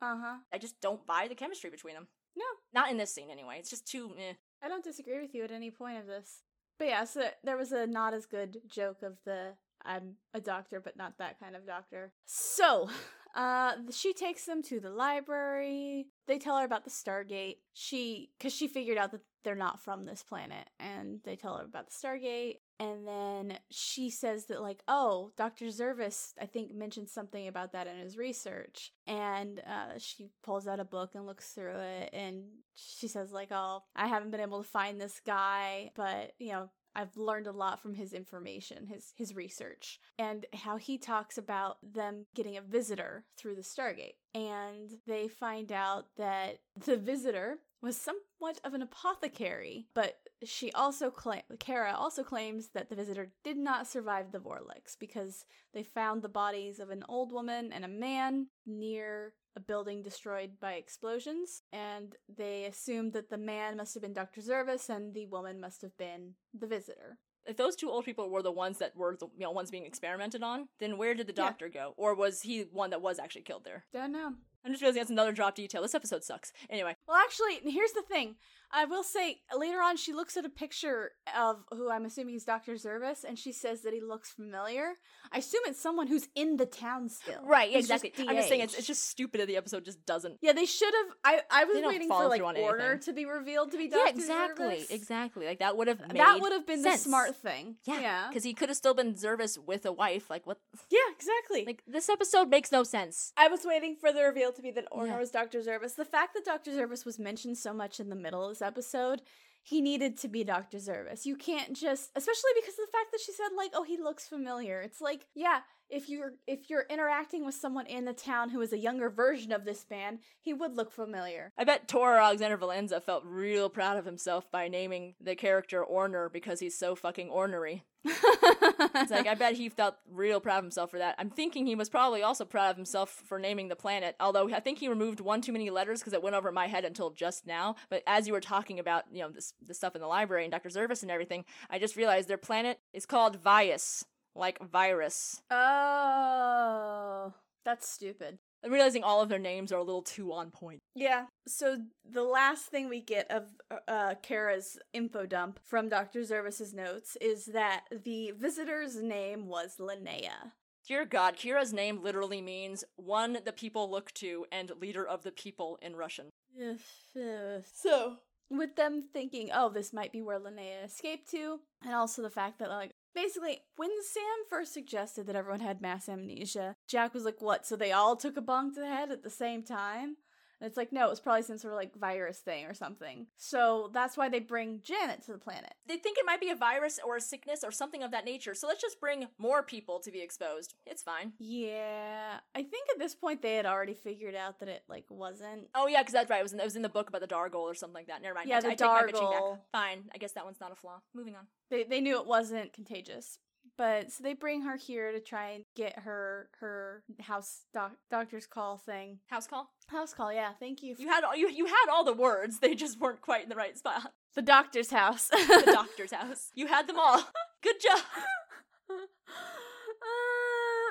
Uh huh. I just don't buy the chemistry between them. No. Not in this scene anyway. It's just too. Eh. I don't disagree with you at any point of this. But yeah, so there was a not as good joke of the I'm a doctor, but not that kind of doctor. So, uh, she takes them to the library. They tell her about the Stargate. She, because she figured out that they're not from this planet, and they tell her about the Stargate. And then she says that, like, oh, Dr. Zervis, I think, mentioned something about that in his research. And uh, she pulls out a book and looks through it, and she says, like, oh, I haven't been able to find this guy, but, you know, I've learned a lot from his information, his his research, and how he talks about them getting a visitor through the Stargate. And they find out that the visitor was somewhat of an apothecary, but she also claim Kara also claims that the visitor did not survive the Vorlix because they found the bodies of an old woman and a man near a building destroyed by explosions, and they assumed that the man must have been Dr. Zervis and the woman must have been the visitor. if those two old people were the ones that were the you know ones being experimented on, then where did the Yeah. doctor go? Or was he one that was actually killed there? Don't know. I'm just realizing that's another drop detail. This episode sucks. Anyway, Well, actually, here's the thing. I will say later on, she looks at a picture of who I'm assuming is Dr. Zervis, and she says that he looks familiar. I assume it's someone who's in the town still. Right, just exactly. I'm just saying it's, it's just stupid that the episode just doesn't. Yeah, they should have. I I was waiting for like Order anything. to be revealed to be Dr. Yeah, exactly, Zervis. exactly. Like that would have made That would have been sense. the smart thing. Yeah, yeah, because he could have still been Zervis with a wife. Like what? yeah, exactly. Like this episode makes no sense. I was waiting for the reveal to be that Orner Yeah. was Dr. Zervis. The fact that Dr. Zervis was mentioned so much in the middle of this episode, he needed to be Dr. Zervis. You can't just especially because of the fact that she said like, "Oh, he looks familiar." It's like, yeah, if you're if you're interacting with someone in the town who is a younger version of this man, he would look familiar. I bet Tor Alexander Valenza felt real proud of himself by naming the character Orner because he's so fucking ornery. It's like I bet he felt real proud of himself for that. I'm thinking he was probably also proud of himself for naming the planet. Although I think he removed one too many letters because it went over my head until just now. But as you were talking about, you know, this the stuff in the library and Dr. Zervis and everything, I just realized their planet is called Vyus, like virus. oh, that's stupid. I'm realizing all of their names are a little too on point. Yeah. So the last thing we get of uh, Kara's info dump from Dr. Zervis's notes is that the visitor's name was Linea. Dear God, Kira's name literally means one the people look to and leader of the people in Russian. so, with them thinking, oh, this might be where Linea escaped to, and also the fact that, like, basically, when Sam first suggested that everyone had mass amnesia, Jack was like, what? So they all took a bong to the head at the same time? And it's like, no, it was probably some sort of like virus thing or something. So that's why they bring Janet to the planet. They think it might be a virus or a sickness or something of that nature, so let's just bring more people to be exposed. It's fine. Yeah, I think at this point they had already figured out that it like wasn't. Oh yeah, because that's right. It was in, it was in the book about the Dargle or something like that. Never mind. Yeah, I, the I take my back. Fine. I guess that one's not a flaw. Moving on. They they knew it wasn't contagious, but so they bring her here to try and get her her house doc, doctor's call thing. House call. House call, yeah. Thank you. You had all you you had all the words. They just weren't quite in the right spot. the doctor's house. The doctor's house. You had them all. Good job. Uh,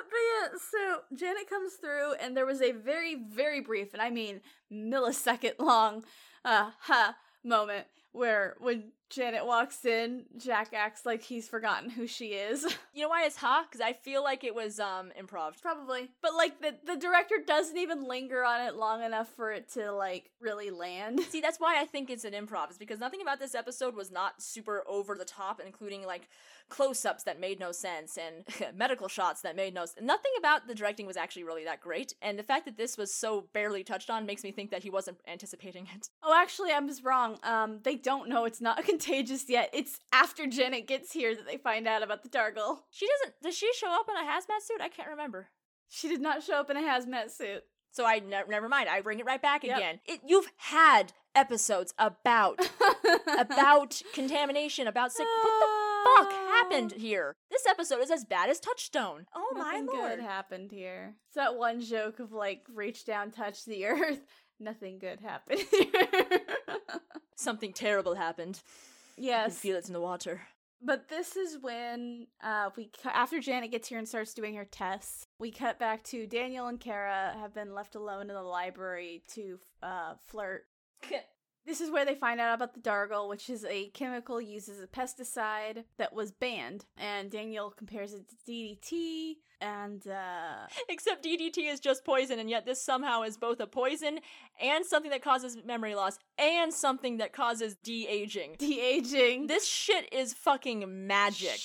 but yeah, so Janet comes through, and there was a very, very brief, and I mean millisecond long, uh, ha moment where when Janet walks in, Jack acts like he's forgotten who she is. You know why it's ha? Because I feel like it was um improv. Probably. But like the the director doesn't even linger on it long enough for it to like really land. See, that's why I think it's an improv, is because nothing about this episode was not super over the top, including like close ups that made no sense and medical shots that made no sense. Nothing about the directing was actually really that great, and the fact that this was so barely touched on makes me think that he wasn't anticipating it. Oh, actually, I was wrong. Um, they don't know it's not contagious yet. It's after Janet gets here that they find out about the Dargle. She doesn't. Does she show up in a hazmat suit? I can't remember. She did not show up in a hazmat suit. So I ne- never mind. I bring it right back Yep. again. It, you've had episodes about about contamination, about sick. What the fuck happened ah. here? This episode is as bad as Touchstone. Oh Nothing my lord. good happened here. It's that one joke of like reach down, touch the earth. Nothing good happened here. Something terrible happened. You yes, feel it in the water. but this is when uh we cu- after Janet gets here and starts doing her tests, we cut back to Daniel and Kara have been left alone in the library to uh flirt. This is where they find out about the Dargle, which is a chemical used as a pesticide that was banned. And Daniel compares it to DDT, and uh, Except DDT is just poison, and yet this somehow is both a poison and something that causes memory loss and something that causes de aging. de aging. This shit is fucking magic.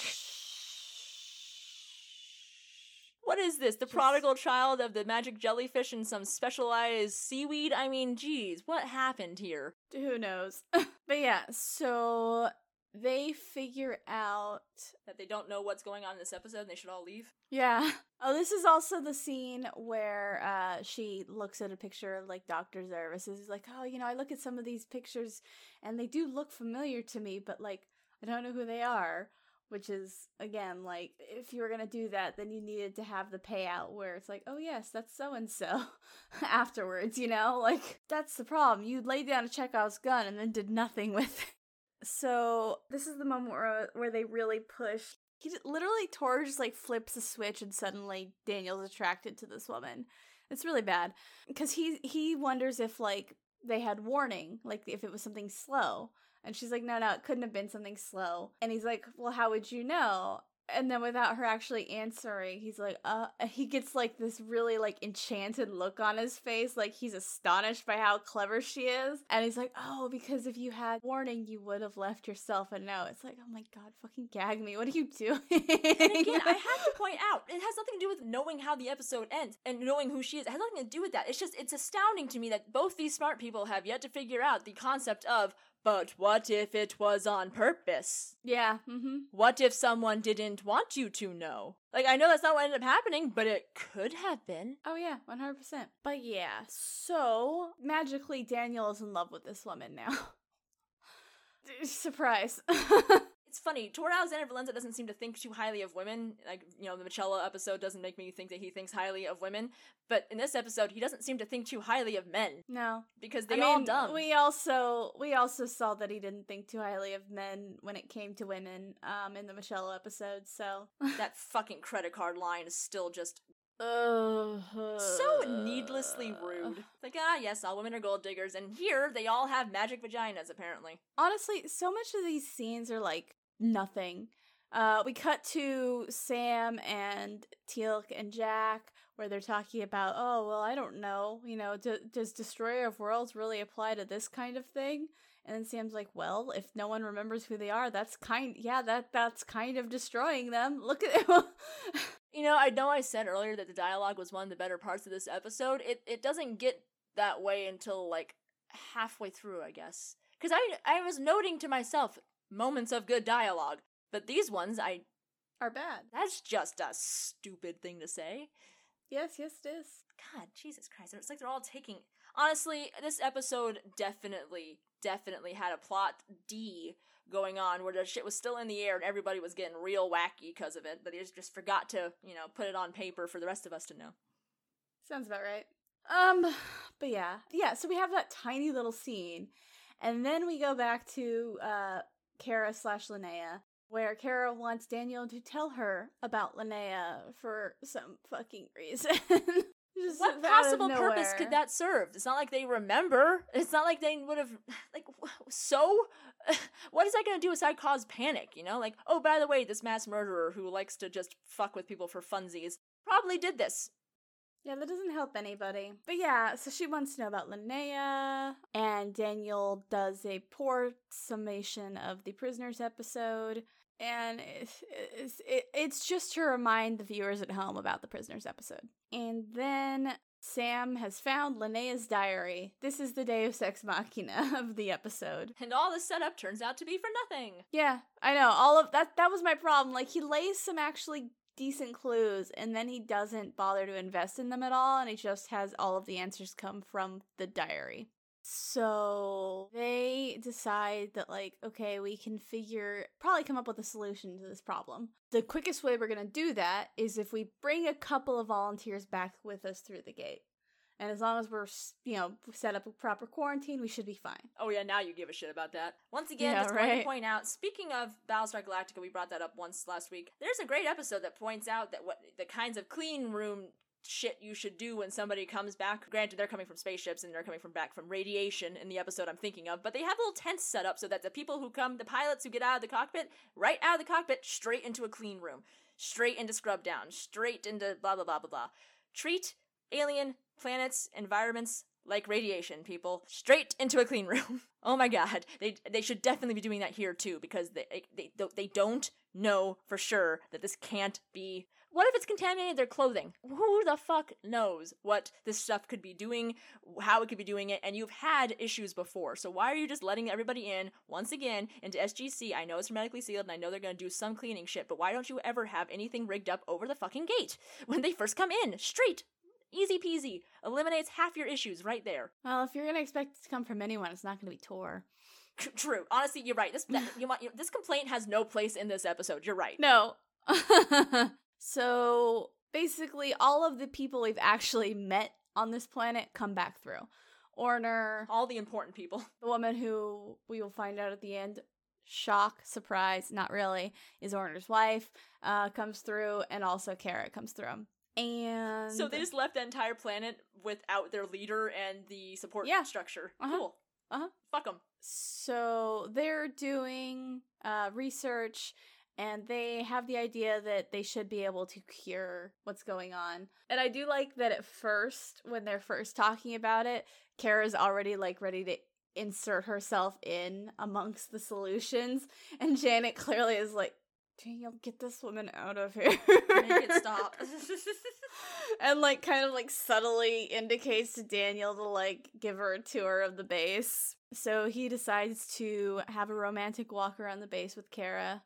What is this? The Just- prodigal child of the magic jellyfish and some specialized seaweed? I mean, geez, what happened here? Who knows? but yeah, so they figure out. That they don't know what's going on in this episode and they should all leave? Yeah. Oh, this is also the scene where uh, she looks at a picture of like Dr. Zervis. Is like, oh, you know, I look at some of these pictures and they do look familiar to me, but like, I don't know who they are. Which is, again, like, if you were gonna do that, then you needed to have the payout where it's like, oh, yes, that's so and so afterwards, you know? Like, that's the problem. You laid down a Chekhov's gun and then did nothing with it. So, this is the moment where, where they really push he literally Tor just like flips a switch and suddenly Daniel's attracted to this woman. It's really bad because he he wonders if like they had warning, like if it was something slow. And she's like, no, no, it couldn't have been something slow. And he's like, well, how would you know? and then without her actually answering he's like uh he gets like this really like enchanted look on his face like he's astonished by how clever she is. And he's like oh because if you had warning you would have left yourself a note. It's like oh my god fucking gag me. What are you doing? And again i have to point out it has nothing to do with knowing how the episode ends and knowing who she is. It has nothing to do with that. It's just it's astounding to me that both these smart people have yet to figure out the concept of but what if it was on purpose? Yeah. Mm-hmm. What if someone didn't want you to know? Like, I know that's not what ended up happening, but it could have been. Oh, yeah, 100%. But yeah, so magically, Daniel is in love with this woman now. Surprise. it's funny. Tor Alexander Valenza doesn't seem to think too highly of women. Like, you know, the Michella episode doesn't make me think that he thinks highly of women. But in this episode, he doesn't seem to think too highly of men. No, because they I all mean, dumb. We also we also saw that he didn't think too highly of men when it came to women. Um, in the Michelle episode. So that fucking credit card line is still just uh, so needlessly rude. Like, ah, yes, all women are gold diggers, and here they all have magic vaginas, apparently. Honestly, so much of these scenes are like nothing. Uh, we cut to Sam and Teal'c and Jack, where they're talking about, oh, well, I don't know, you know, do, does Destroyer of Worlds really apply to this kind of thing? And then Sam's like, well, if no one remembers who they are, that's kind, yeah, that that's kind of destroying them. Look at you know, I know I said earlier that the dialogue was one of the better parts of this episode. It it doesn't get that way until like halfway through, I guess. Because I I was noting to myself, moments of good dialogue. But these ones, I. Are bad. That's just a stupid thing to say. Yes, yes, it is. God, Jesus Christ. It's like they're all taking. Honestly, this episode definitely, definitely had a plot D going on where the shit was still in the air and everybody was getting real wacky because of it, but they just forgot to, you know, put it on paper for the rest of us to know. Sounds about right. Um, but yeah. Yeah, so we have that tiny little scene. And then we go back to uh Kara slash Linea, where Kara wants Daniel to tell her about Linea for some fucking reason. what possible purpose could that serve? It's not like they remember. It's not like they would have like so what is that going to do aside cause panic, you know? Like, oh, by the way, this mass murderer who likes to just fuck with people for funsies probably did this. Yeah, that doesn't help anybody. But yeah, so she wants to know about Linea, and Daniel does a poor summation of the prisoners episode. And it's, it's, it's just to remind the viewers at home about the prisoners episode. And then Sam has found Linea's diary. This is the Deus Ex Machina of the episode. And all the setup turns out to be for nothing. Yeah, I know. All of that that was my problem. Like he lays some actually decent clues and then he doesn't bother to invest in them at all and he just has all of the answers come from the diary. So they decide that, like, okay, we can figure, probably come up with a solution to this problem. The quickest way we're going to do that is if we bring a couple of volunteers back with us through the gate. And as long as we're, you know, set up a proper quarantine, we should be fine. Oh yeah, now you give a shit about that. Once again, yeah, just right? to point out. Speaking of Battlestar Galactica, we brought that up once last week. There's a great episode that points out that what the kinds of clean room shit you should do when somebody comes back. Granted, they're coming from spaceships and they're coming from back from radiation in the episode I'm thinking of, but they have little tents set up so that the people who come, the pilots who get out of the cockpit, right out of the cockpit, straight into a clean room, straight into scrub down, straight into blah blah blah blah blah. Treat alien planets, environments like radiation, people, straight into a clean room. oh my god, they they should definitely be doing that here too because they they they don't know for sure that this can't be what if it's contaminated their clothing? Who the fuck knows what this stuff could be doing, how it could be doing it, and you've had issues before. So why are you just letting everybody in once again into SGC? I know it's hermetically sealed and I know they're gonna do some cleaning shit, but why don't you ever have anything rigged up over the fucking gate when they first come in? Straight Easy peasy. Eliminates half your issues right there. Well, if you're gonna expect it to come from anyone, it's not gonna be Tor. True. Honestly, you're right. This you want, you, this complaint has no place in this episode. You're right. No. so basically, all of the people we've actually met on this planet come back through. Orner, all the important people. The woman who we will find out at the end, shock, surprise, not really, is Orner's wife, uh, comes through, and also Kara comes through. And So they just left the entire planet without their leader and the support Yeah. structure. Uh-huh. Cool. Uh-huh. Fuck them. So they're doing uh, research and they have the idea that they should be able to cure what's going on. And I do like that at first, when they're first talking about it, Kara's already like ready to insert herself in amongst the solutions. And Janet clearly is like, Daniel, get this woman out of here. Make it stop. and like kind of like subtly indicates to Daniel to like give her a tour of the base. So he decides to have a romantic walk around the base with Kara.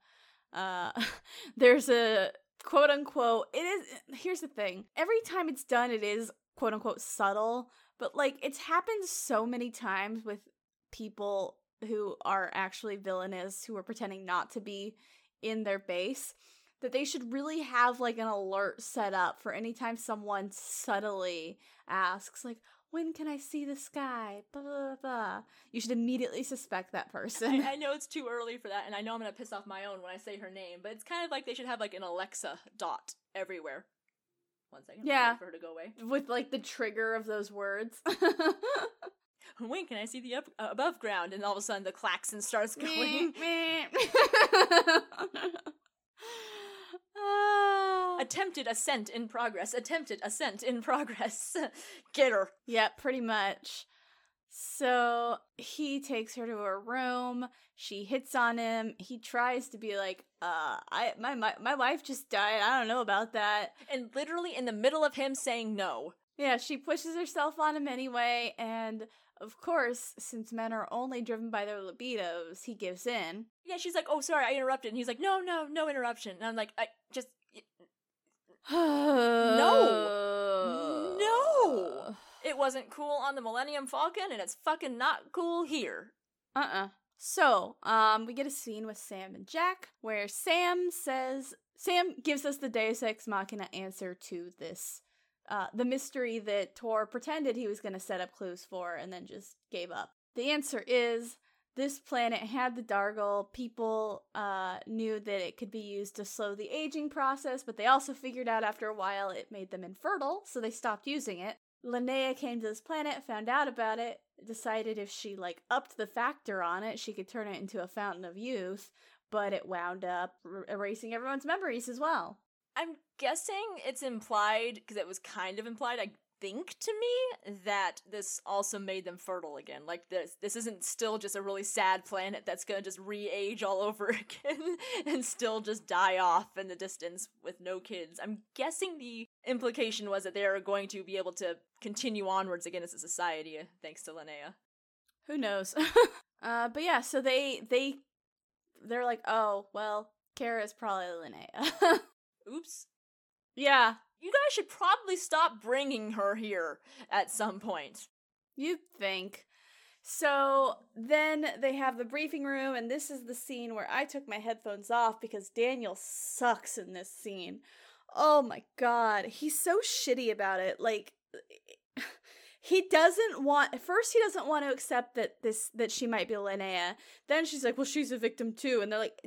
Uh there's a quote unquote it is here's the thing. Every time it's done it is quote unquote subtle, but like it's happened so many times with people who are actually villainous who are pretending not to be in their base that they should really have like an alert set up for anytime someone subtly asks like when can I see the sky? Blah, blah, blah. You should immediately suspect that person. I, I know it's too early for that, and I know I'm gonna piss off my own when I say her name, but it's kind of like they should have like an Alexa dot everywhere. One second. Yeah. For her to go away. With like the trigger of those words. When can I see the up, uh, above ground? And all of a sudden the klaxon starts going. Ah. Attempted ascent in progress. Attempted ascent in progress. Get her. Yeah, pretty much. So he takes her to her room. She hits on him. He tries to be like, "Uh, I my my, my wife just died. I don't know about that." And literally in the middle of him saying no. Yeah, she pushes herself on him anyway, and of course, since men are only driven by their libidos, he gives in. Yeah, she's like, "Oh, sorry, I interrupted." And he's like, "No, no, no interruption." And I'm like, "I just no. No. it wasn't cool on the Millennium Falcon, and it's fucking not cool here." Uh-uh. So, um, we get a scene with Sam and Jack where Sam says Sam gives us the Deus Ex Machina answer to this uh the mystery that Tor pretended he was gonna set up clues for and then just gave up. The answer is this planet had the Dargle. People uh, knew that it could be used to slow the aging process, but they also figured out after a while it made them infertile, so they stopped using it. Linea came to this planet, found out about it, decided if she like upped the factor on it, she could turn it into a fountain of youth, but it wound up r- erasing everyone's memories as well. I'm guessing it's implied because it was kind of implied. I think to me that this also made them fertile again. Like this, this isn't still just a really sad planet that's gonna just re-age all over again and still just die off in the distance with no kids. I'm guessing the implication was that they are going to be able to continue onwards again as a society uh, thanks to Linea. Who knows? uh, but yeah, so they they they're like, oh well, Kara is probably Linea. Oops. yeah, You guys should probably stop bringing her here at some point. You'd think. So then they have the briefing room, and this is the scene where I took my headphones off because Daniel sucks in this scene. Oh my god, he's so shitty about it. Like, eh, he doesn't want. First, he doesn't want to accept that this that she might be Linea. Then she's like, "Well, she's a victim too," and they're like,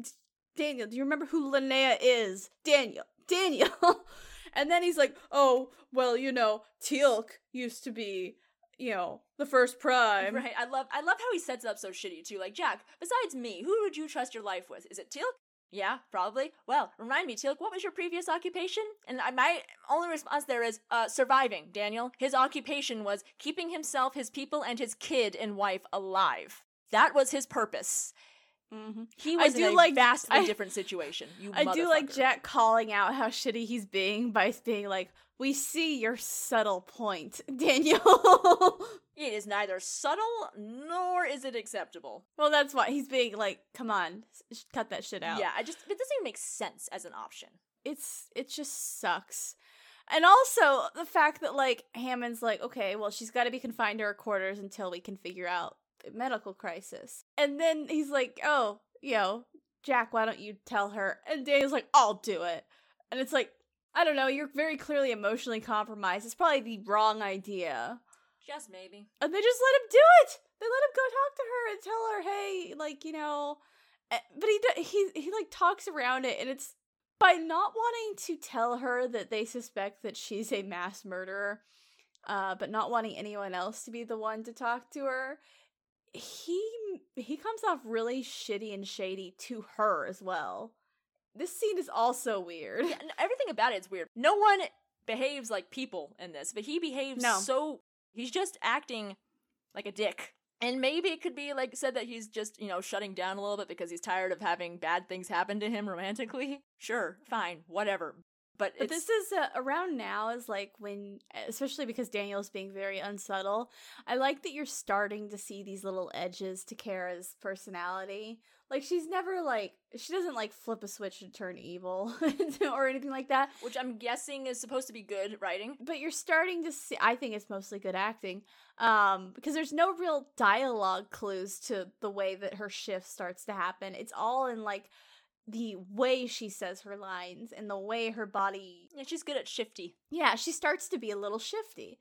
"Daniel, do you remember who Linea is? Daniel, Daniel." and then he's like, "Oh, well, you know, Teal'c used to be." you know, the first prime. Right. I love I love how he sets it up so shitty too. Like, Jack, besides me, who would you trust your life with? Is it Teal'c? Yeah, probably. Well, remind me, Teal'c, what was your previous occupation? And I, my only response there is, uh, surviving, Daniel. His occupation was keeping himself, his people, and his kid and wife alive. That was his purpose. Mm-hmm. He I was do in a like- vastly I- different situation. You I do like. Jack calling out how shitty he's being by being like, "We see your subtle point, Daniel." It is neither subtle nor is it acceptable. well, that's why he's being like, "Come on, s- cut that shit out." Yeah, I just it doesn't even make sense as an option. it's it just sucks. And also the fact that like Hammond's like, okay, well she's got to be confined to her quarters until we can figure out medical crisis. And then he's like, oh, you know, Jack, why don't you tell her? And Daniel's like, I'll do it. And it's like, I don't know, you're very clearly emotionally compromised. It's probably the wrong idea. Just maybe. And they just let him do it. They let him go talk to her and tell her, hey, like you know. eh, But he he he like talks around it, and it's by not wanting to tell her that they suspect that she's a mass murderer, uh, but not wanting anyone else to be the one to talk to her, he he comes off really shitty and shady to her as well. This scene is also weird. Yeah, everything about it is weird. No one behaves like people in this, but he behaves No. so he's just acting like a dick. And maybe it could be like said that he's just, you know, shutting down a little bit because he's tired of having bad things happen to him romantically. Sure, fine, whatever. But, But this is uh, around now is like when, especially because Daniel's being very unsubtle. I like that you're starting to see these little edges to Kara's personality. Like she's never like she doesn't like flip a switch and turn evil or anything like that. which I'm guessing is supposed to be good writing. But you're starting to see. I think it's mostly good acting, um, because there's no real dialogue clues to the way that her shift starts to happen. It's all in like the way she says her lines and the way her body Yeah, she's good at shifty. yeah, she starts to be a little shifty.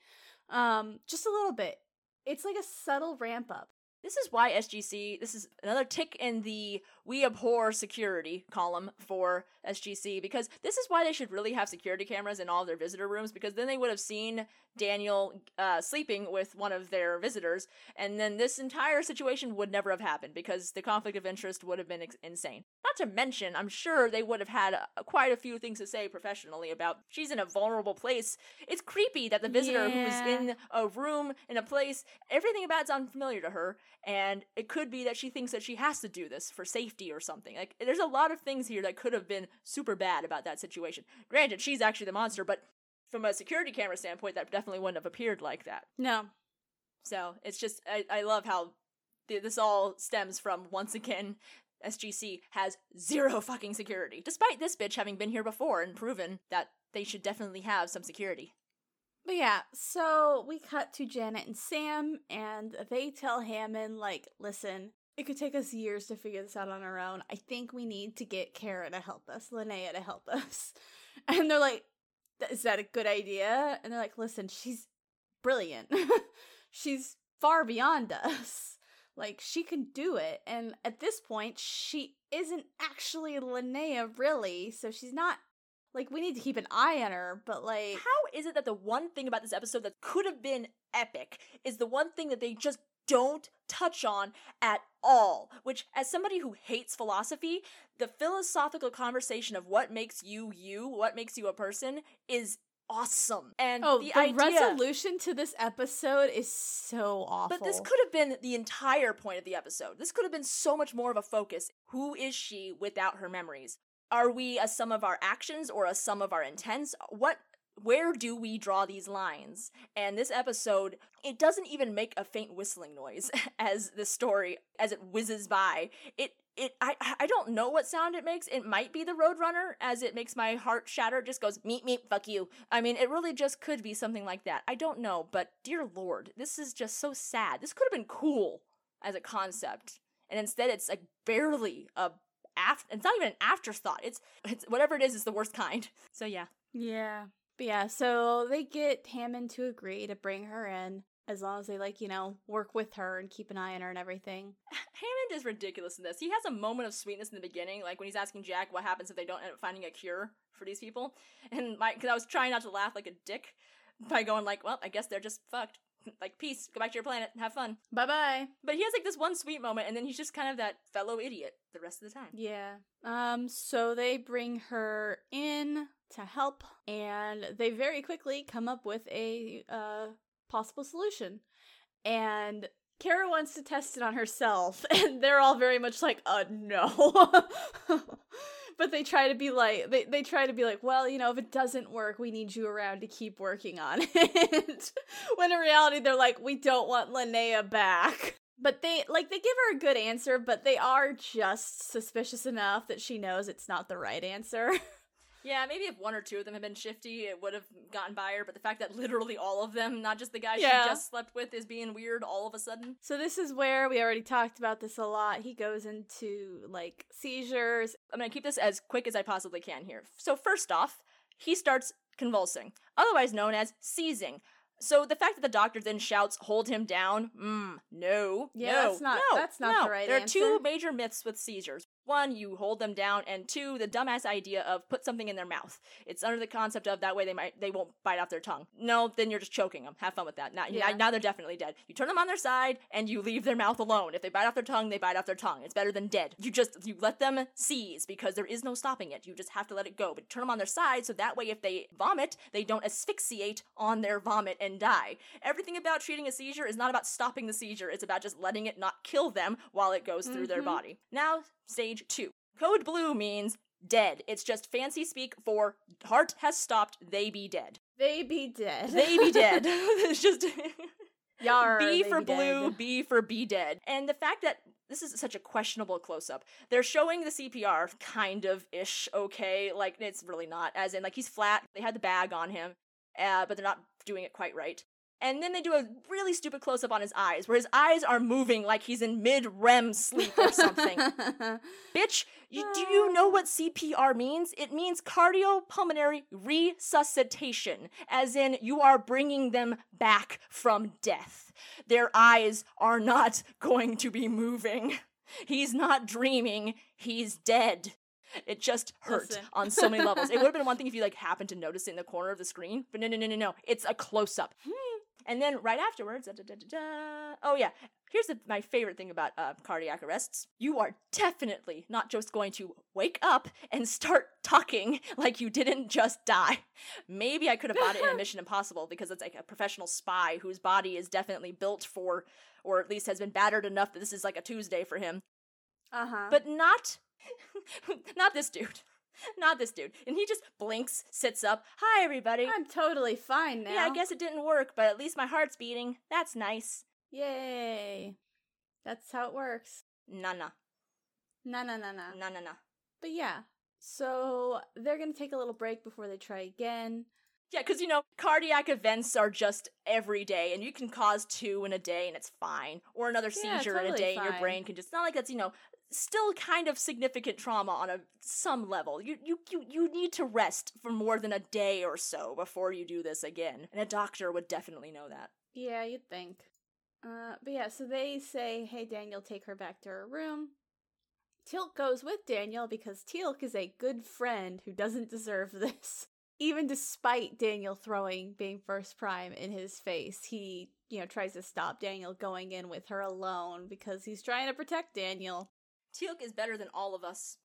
Um, just a little bit. It's like a subtle ramp up. This is why SGC, this is another tick in the we abhor security column for SGC because this is why they should really have security cameras in all their visitor rooms because then they would have seen Daniel uh, sleeping with one of their visitors and then this entire situation would never have happened because the conflict of interest would have been ex- insane. Not to mention, I'm sure they would have had uh, quite a few things to say professionally about she's in a vulnerable place. It's creepy that the visitor Yeah. who's in a room in a place everything about it's unfamiliar to her and it could be that she thinks that she has to do this for safety or something like there's a lot of things here that could have been super bad about that situation granted she's actually the monster but from a security camera standpoint that definitely wouldn't have appeared like that No, so it's just i, I love how this all stems from once again sgc has zero fucking security despite this bitch having been here before and proven that they should definitely have some security but yeah. So we cut to Janet and Sam, and they tell Hammond like, "Listen, it could take us years to figure this out on our own. I think we need to get Kara to help us, Linea to help us." And they're like, "Is that a good idea?" And they're like, "Listen, she's brilliant. she's far beyond us. Like she can do it. And at this point, she isn't actually Linea really, so she's not like we need to keep an eye on her, but like How is it that the one thing about this episode that could have been epic is the one thing that they just don't touch on at all? Which, as somebody who hates philosophy, the philosophical conversation of what makes you you, what makes you a person, is awesome. And Oh, the, the, idea. resolution to this episode is so awful. But this could have been the entire point of the episode. This could have been so much more of a focus. Who is she without her memories? Are we a sum of our actions or a sum of our intents? What where do we draw these lines? And this episode, it doesn't even make a faint whistling noise as the story as it whizzes by. It it I I don't know what sound it makes. It might be the Roadrunner as it makes my heart shatter. It just goes meep meep fuck you. I mean, it really just could be something like that. I don't know, but dear lord, this is just so sad. This could have been cool as a concept. And instead it's like barely a after it's not even an afterthought. It's it's whatever it is is the worst kind. So yeah. Yeah. But yeah, so they get Hammond to agree to bring her in as long as they like, you know, work with her and keep an eye on her and everything. Hammond is ridiculous in this. He has a moment of sweetness in the beginning, like when he's asking Jack what happens if they don't end up finding a cure for these people. And my, because I was trying not to laugh like a dick by going like, well, I guess they're just fucked. like, peace, go back to your planet, have fun. Bye bye. But he has like this one sweet moment, and then he's just kind of that fellow idiot the rest of the time. Yeah. Um, so they bring her in to help, and they very quickly come up with a uh possible solution. And Kara wants to test it on herself, and they're all very much like, uh no. but they try to be like they, they try to be like, well, you know, if it doesn't work, we need you around to keep working on it. when in reality they're like, we don't want Linea back. But they like they give her a good answer, but they are just suspicious enough that she knows it's not the right answer. Yeah, maybe if one or two of them had been shifty, it would have gotten by her. But the fact that literally all of them, not just the guy Yeah. she just slept with, is being weird all of a sudden. so this is where we already talked about this a lot. He goes into like seizures. I'm gonna keep this as quick as I possibly can here. So first off, he starts convulsing, otherwise known as seizing. So the fact that the doctor then shouts, "Hold him down," mm, no, Yeah, no, that's not- no, that's not no. the right There are two major myths with seizures. One, you hold them down, and two, the dumbass idea of put something in their mouth. It's under the concept of that way they might they won't bite off their tongue. No, then you're just choking them. Have fun with that. Now, Yeah. now, they're definitely dead. You turn them on their side and you leave their mouth alone. If they bite off their tongue, they bite off their tongue. It's better than dead. You just you let them seize because there is no stopping it. You just have to let it go. But turn them on their side so that way if they vomit, they don't asphyxiate on their vomit and die. Everything about treating a seizure is not about stopping the seizure. It's about just letting it not kill them while it goes through their Mhm. body. Now, stage 2. Code blue means dead. It's just fancy speak for heart has stopped, they be dead. They be dead. They be dead. it's just Yar, B for blue, dead. B for be dead. And the fact that this is such a questionable close up. They're showing the CPR kind of ish okay. Like it's really not. As in like he's flat. They had the bag on him. Uh, but they're not doing it quite right. And then they do a really stupid close up on his eyes, where his eyes are moving like he's in mid REM sleep or something. Bitch, you, do you ah. know what CPR means? It means cardiopulmonary resuscitation, as in you are bringing them back from death. Their eyes are not going to be moving. He's not dreaming, he's dead. It just hurt Listen. on so many levels. It would have been one thing if you like happened to notice it in the corner of the screen, but no, no, no, no, no. It's a close up. Hmm. And then right afterwards, da, da, da, oh yeah, here's the, my favorite thing about uh, cardiac arrests. You are definitely not just going to wake up and start talking like you didn't just die. Maybe I could have bought it in a Mission Impossible because it's like a professional spy whose body is definitely built for, or at least has been battered enough that this is like a Tuesday for him. uh huh. But not, not this dude. Not this dude. And he just blinks, sits up. Hi, everybody. I'm totally fine now. Yeah, I guess it didn't work, but at least my heart's beating. That's nice. Yay. That's how it works. Na na. Na na na na. nah, nah, nah. But yeah. So they're gonna take a little break before they try again. Yeah, because you know, cardiac events are just every day, and you can cause two in a day, and it's fine. Or another Yeah, seizure in a totally day, and your brain can just not like that's you know still kind of significant trauma on a some level. You you you you need to rest for more than a day or so before you do this again, and a doctor would definitely know that. Yeah, you'd think. Uh, but yeah, so they say, "Hey, Daniel, take her back to her room." Teal'c goes with Daniel because Teal'c is a good friend who doesn't deserve this. Even despite Daniel throwing being first prime in his face, he, you know, tries to stop Daniel going in with her alone because he's trying to protect Daniel. Teal'c is better than all of us.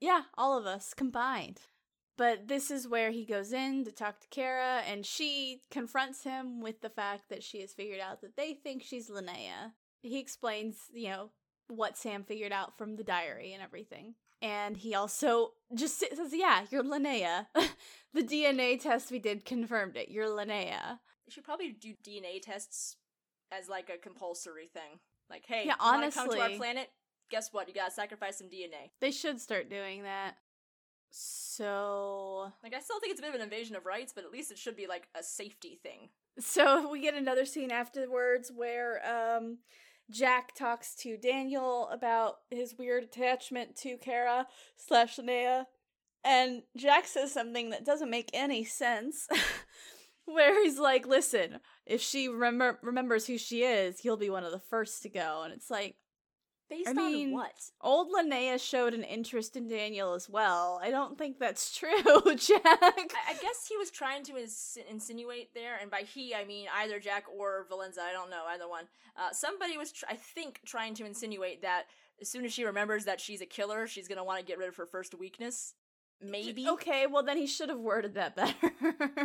Yeah, all of us combined. But this is where he goes in to talk to Kara, and she confronts him with the fact that she has figured out that they think she's Linea. He explains, you know, what Sam figured out from the diary and everything. And he also just says, Yeah, you're Linea. the DNA test we did confirmed it. You're Linea. You should probably do DNA tests as like a compulsory thing. Like, hey, Yeah, wanna come to our planet? Guess what? You gotta sacrifice some DNA. They should start doing that. So Like, I still think it's a bit of an invasion of rights, but at least it should be like a safety thing. So we get another scene afterwards where um Jack talks to Daniel about his weird attachment to Kara slash Linea, and Jack says something that doesn't make any sense. where he's like, "Listen, if she remember remembers who she is, you'll be one of the first to go." And it's like, Based I on mean- what? old Linea showed an interest in Daniel as well. I don't think that's true, Jack. I, I guess he was trying to ins- insinuate there, and by he I mean either Jack or Valenza. I don't know either one. Uh, somebody was, tr- I think, trying to insinuate that as soon as she remembers that she's a killer, she's gonna want to get rid of her first weakness. Maybe. Okay, well then he should have worded that better.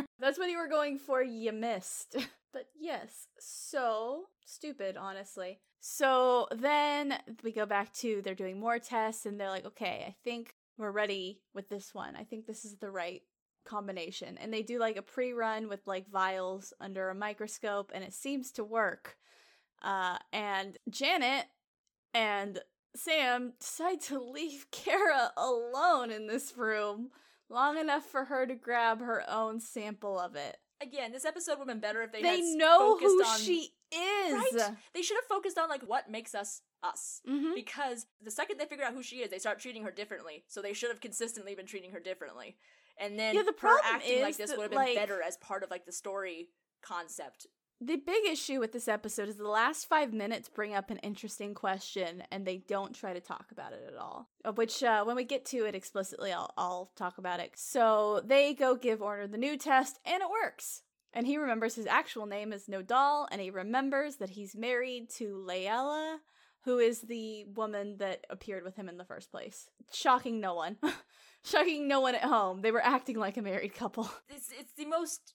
That's what you were going for, you missed. But yes, so stupid, honestly. So then we go back to they're doing more tests and they're like, okay, I think we're ready with this one. I think this is the right combination. And they do like a pre run with like vials under a microscope and it seems to work. Uh, and Janet and Sam decide to leave Kara alone in this room long enough for her to grab her own sample of it. Again, this episode would have been better if they, They, had know focused who on, she is. Right? They should have focused on like what makes us us. Mhm. Because the second they figure out who she is, they start treating her differently. So they should have consistently been treating her differently. And then Yeah, the her problem acting like is this that, would have been like- better as part of like the story concept. The big issue with this episode is the last five minutes bring up an interesting question and they don't try to talk about it at all. Of which, uh, when we get to it explicitly, I'll, I'll talk about it. So they go give Order the new test and it works. And he remembers his actual name is Nodal and he remembers that he's married to Layla, who is the woman that appeared with him in the first place. Shocking no one. Shocking no one at home. They were acting like a married couple. It's it's the most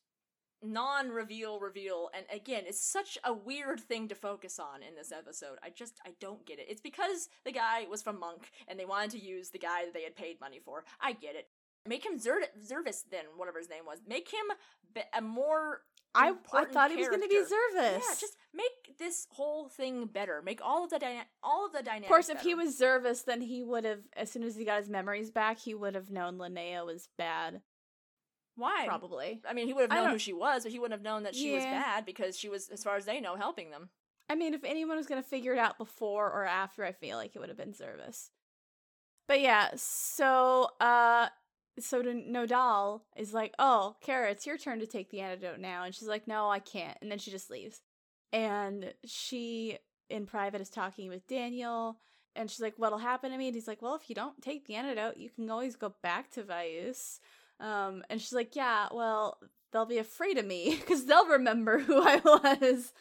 non-reveal reveal and again it's such a weird thing to focus on in this episode. I just i don't get it. It's because the guy was from monk and they wanted to use the guy that they had paid money for. I get it. Make him Zer- zervis then whatever his name was. Make him be- a more I, I thought he was going to be. Zervis. yeah just make this whole thing better. Make all of the dyna- all of the dynamics Of course, if he was Zervis, then he would have, as soon as he got his memories back, he would have known Linea was bad. Why Probably. I mean, he would have known who she was, but he wouldn't have known that she was bad because she was, as far as they know, helping them. I mean, if anyone was going to figure it out before or after, I feel like it would have been Zervis. But yeah, so, uh, so to Nodal is like, oh, Kara, it's your turn to take the antidote now. And she's like, no, I can't. And then she just leaves. And she, in private, is talking with Daniel. And she's like, what'll happen to me? And he's like, well, if you don't take the antidote, you can always go back to Vyus. Um, and she's like, yeah, well, they'll be afraid of me because they'll remember who I was.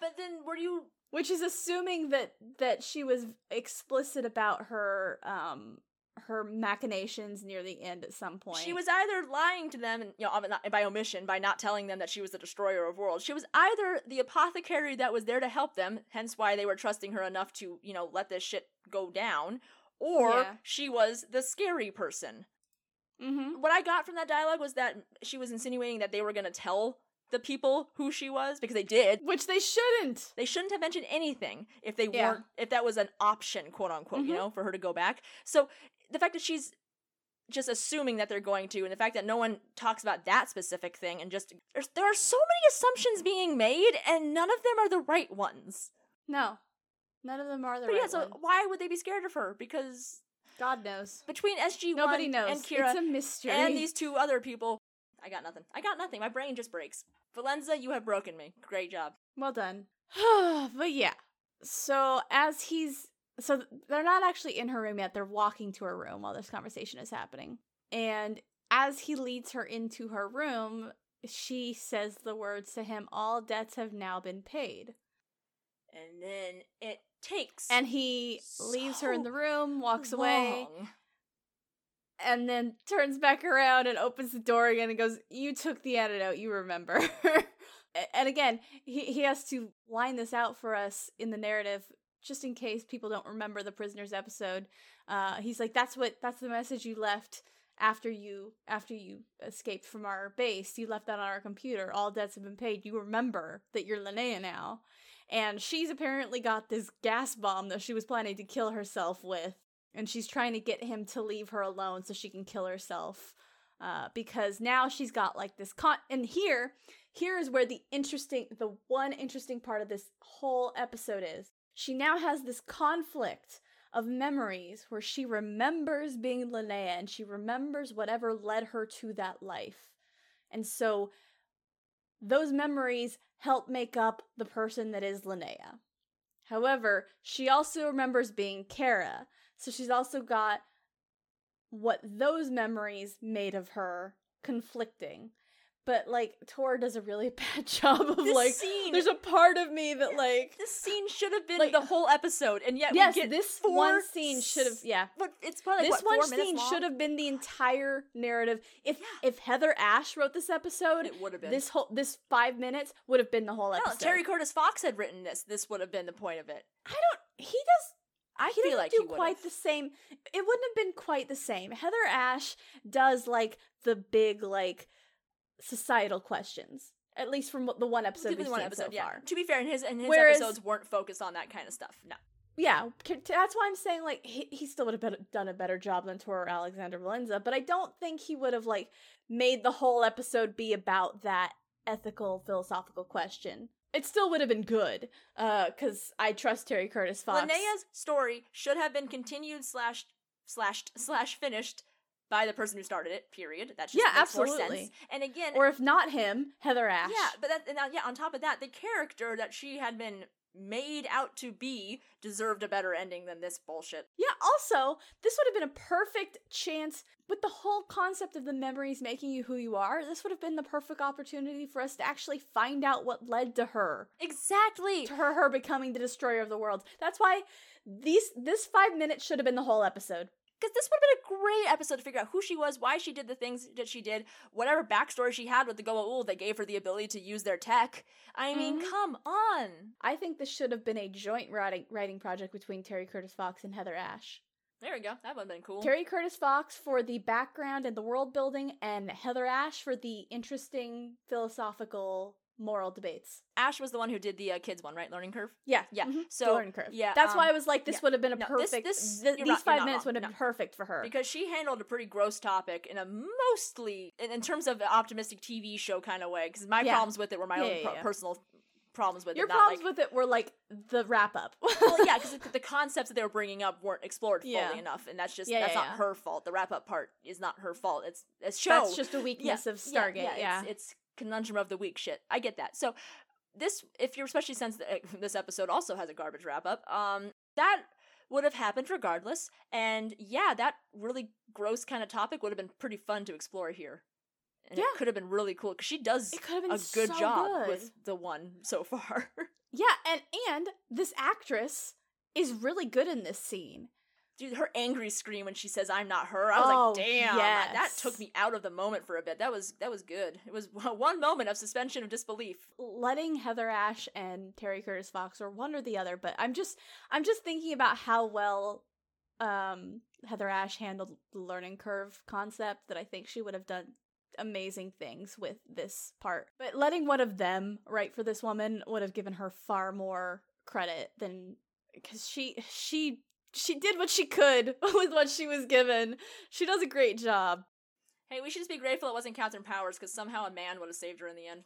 But then, were you? Which is assuming that that she was explicit about her um her machinations near the end at some point. She was either lying to them, and you know, by omission, by not telling them that she was the destroyer of worlds. She was either the apothecary that was there to help them, hence why they were trusting her enough to, you know, let this shit go down, or Yeah. she was the scary person. Mm-hmm. What I got from that dialogue was that she was insinuating that they were going to tell the people who she was because they did. Which they shouldn't. They shouldn't have mentioned anything if they Yeah. weren't if that was an option, quote unquote, you Mhm. know, for her to go back. So the fact that she's just assuming that they're going to, and the fact that no one talks about that specific thing, and just there's, there are so many assumptions being made, and none of them are the right ones. No. None of them are the but right yeah, so one. why would they be scared of her? Because God knows. between SG Nobody One knows. and Kira it's a mystery. and these two other people, I got nothing. I got nothing. My brain just breaks. Valenza, you have broken me. Great job. Well done. but yeah. So as he's so they're not actually in her room yet. They're walking to her room while this conversation is happening. And as he leads her into her room, she says the words to him, "All debts have now been paid." And then it takes And he leaves her in the room, walks away, and then turns back around and opens the door again and goes, "You took the antidote, you remember." And again, he he has to line this out for us in the narrative just in case people don't remember the prisoners episode. Uh he's like that's what that's the message you left after you after you escaped from our base. You left that on our computer. All debts have been paid. You remember that you're Linea now. And she's apparently got this gas bomb that she was planning to kill herself with. And she's trying to get him to leave her alone so she can kill herself uh, because now she's got like this con and here here is where the interesting the one interesting part of this whole episode is. She now has this conflict of memories where she remembers being Linea and she remembers whatever led her to that life. And so those memories help make up the person that is Linea however she also remembers being Kara so she's also got what those memories made of her conflicting. But like Tor does a really bad job of This like scene- there's a part of me that like This scene should have been Like- the whole episode, and yet yes, we get this one scene should have yeah. But it's probably this what, one scene should have been the entire narrative. If Yeah. if Heather Ash wrote this episode, It would have been. this whole this 5 minutes would have been the whole episode. no. Terry Curtis Fox had written this. This would have been the point of it. I don't he does I he feel like do he quite the same. It wouldn't have been quite the same. Heather Ash does like the big like societal questions, at least from the one episode me we've one seen episode, so yeah. far. To be fair, and his and his Whereas- episodes weren't focused on that kind of stuff. No. Yeah, that's why I'm saying like he, he still would have been, done a better job than Tor Alexander Valenza, but I don't think he would have like made the whole episode be about that ethical philosophical question. It still would have been good, uh, because I trust Terry Curtis Fox. Linea's story should have been continued slash slashed slash finished by the person who started it. Period. That just Yeah, makes more sense. absolutely. And again, Or if not him, Heather Ash. yeah, but that, and, uh, yeah, on top of that, the character that she had been made out to be deserved a better ending than this bullshit. Yeah, also, this would have been a perfect chance with the whole concept of the memories making you who you are. This would have been the perfect opportunity for us to actually find out what led to her. Exactly. To her her becoming the destroyer of the world. That's why these this 5 minutes should have been the whole episode. Because this would have been a great episode to figure out who she was, why she did the things that she did, whatever backstory she had with the Goa'uld that gave her the ability to use their tech. I mean, Mhm. come on. I think this should have been a joint writing writing project between Terry Curtis Fox and Heather Ash. There we go. That would have been cool. Terry Curtis Fox for the background and the world building, and Heather Ash for the interesting philosophical moral debates. Ash was the one who did the uh, kids one, right? Learning curve. Yeah, Yeah, mhm, so, the learning curve. yeah, that's why um, I was like, this yeah. would have been a No, perfect. this- th- these not- 5 minutes would have been perfect for her. Because she handled a pretty gross topic in a mostly, in, in terms of optimistic TV show kind of way. Because my Yeah. problems with it were my Yeah, own pro- personal problems with Your it. not problems like, with it were like the wrap up. well, yeah, because the concepts that they were bringing up weren't explored fully Yeah. enough, and that's just Yeah, that's yeah, not her fault. The wrap up part is not her fault. It's it's show. That's just a weakness of Stargate. Yeah, It's, it's conundrum of the week shit. I get that. So this, if you're especially since this episode also has a garbage wrap up, um, that would have happened regardless. And yeah, that really gross kind of topic would have been pretty fun to explore here. And Yeah. it could have been really cool because she does it could have been a good so job good. with the one so far. Yeah, and and this actress is really good in this scene. Dude, her angry scream when she says "I'm not her," I was Oh, like, "Damn!" that- That took me out of the moment for a bit. That was that was good. It was one moment of suspension of disbelief. letting Heather Ash and Terry Curtis Fox or one or the other, but I'm just I'm just thinking about how well um Heather Ash handled the learning curve concept that I think she would have done amazing things with this part. But letting one of them write for this woman would have given her far more credit than cuz she she she did what she could with what she was given. She does a great job. Hey, we should just be grateful it wasn't Katharyn Powers because somehow a man would have saved her in the end.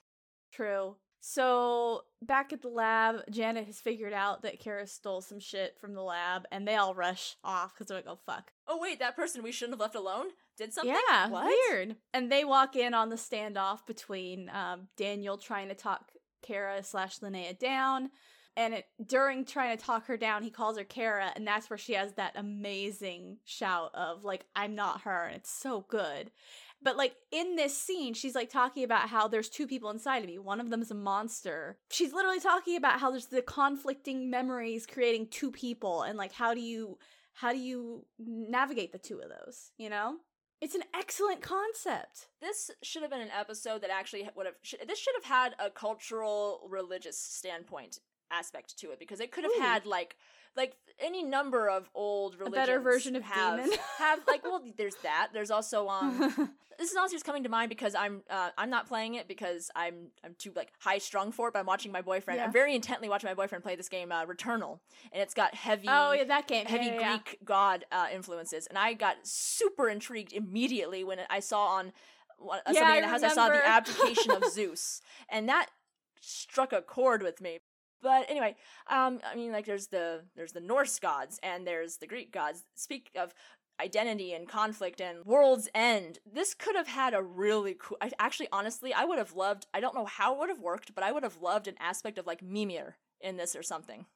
True. So back at the lab, Janet has figured out that Kara stole some shit from the lab, and they all rush off because they're like, "Oh fuck!" Oh wait, that person we shouldn't have left alone did something. Yeah, what? weird. And they walk in on the standoff between um, Daniel trying to talk Kara slash Linea down, and it, during trying to talk her down, he calls her Kara, and that's where she has that amazing shout of like, "I'm not her," and it's so good. But like in this scene, she's like talking about how there's two people inside of me. One of them's a monster. She's literally talking about how there's the conflicting memories creating two people and like how do you how do you navigate the two of those, you know? It's an excellent concept. This should have been an episode that actually would have. This should have had a cultural, religious standpoint aspect to it because it could have Ooh. had like like any number of old religions. better version of have, demon. have like well, there's that. There's also um. this is also just coming to mind because I'm uh, I'm not playing it because I'm I'm too like high strung for it. But I'm watching my boyfriend. Yeah. I'm very intently watching my boyfriend play this game, uh, Returnal, and it's got heavy oh yeah, that game. heavy Yeah, yeah. Greek god uh, influences, and I got super intrigued immediately when I saw on uh, Yeah, something in the house. I saw the abdication of Zeus, and that struck a chord with me. But anyway, um, I mean, like there's the there's the Norse gods and there's the Greek gods. Speak of identity and conflict and world's end. This could have had a really cool. I actually, honestly, I would have loved. I don't know how it would have worked, but I would have loved an aspect of like Mimir in this or something.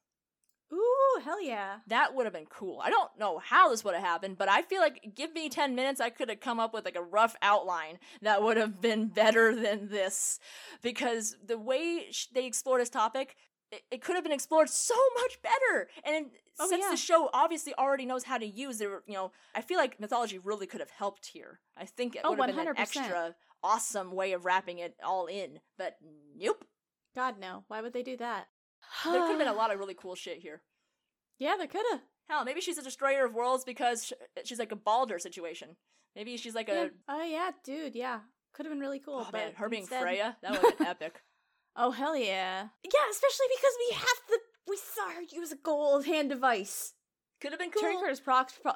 Ooh, hell yeah. That would have been cool. I don't know how this would have happened, but I feel like give me 10 minutes, I could have come up with like a rough outline that would have been better than this. Because the way sh- they explore this topic, it, it could have been explored so much better. And Oh, since yeah. the show obviously already knows how to use it, you know, I feel like mythology really could have helped here. I think it Oh, would have been an extra awesome way of wrapping it all in. But nope. God no. Why would they do that? There could have been a lot of really cool shit here. Yeah, there could have. Hell, maybe she's a destroyer of worlds because uh, she's like a Balder situation. Maybe she's like a Oh yeah, dude. Yeah, could have been really cool. oh but man, her being instead- Freya that would have been epic. Oh hell yeah. Yeah, especially because we have the we saw her use a Goa'uld hand device. Could have been cool. Terry Curtis Fox. Pro-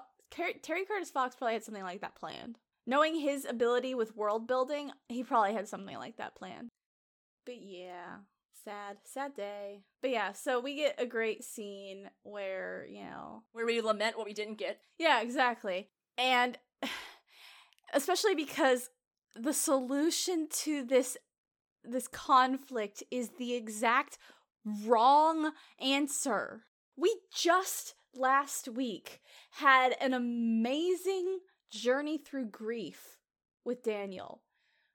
Terry Curtis Fox probably had something like that planned. Knowing his ability with world building, he probably had something like that planned. But yeah, sad, sad day. But yeah, so we get a great scene where you know Where we lament what we didn't get. Yeah, exactly. And especially because the solution to this this conflict is the exact wrong answer. We just last week had an amazing journey through grief with Daniel,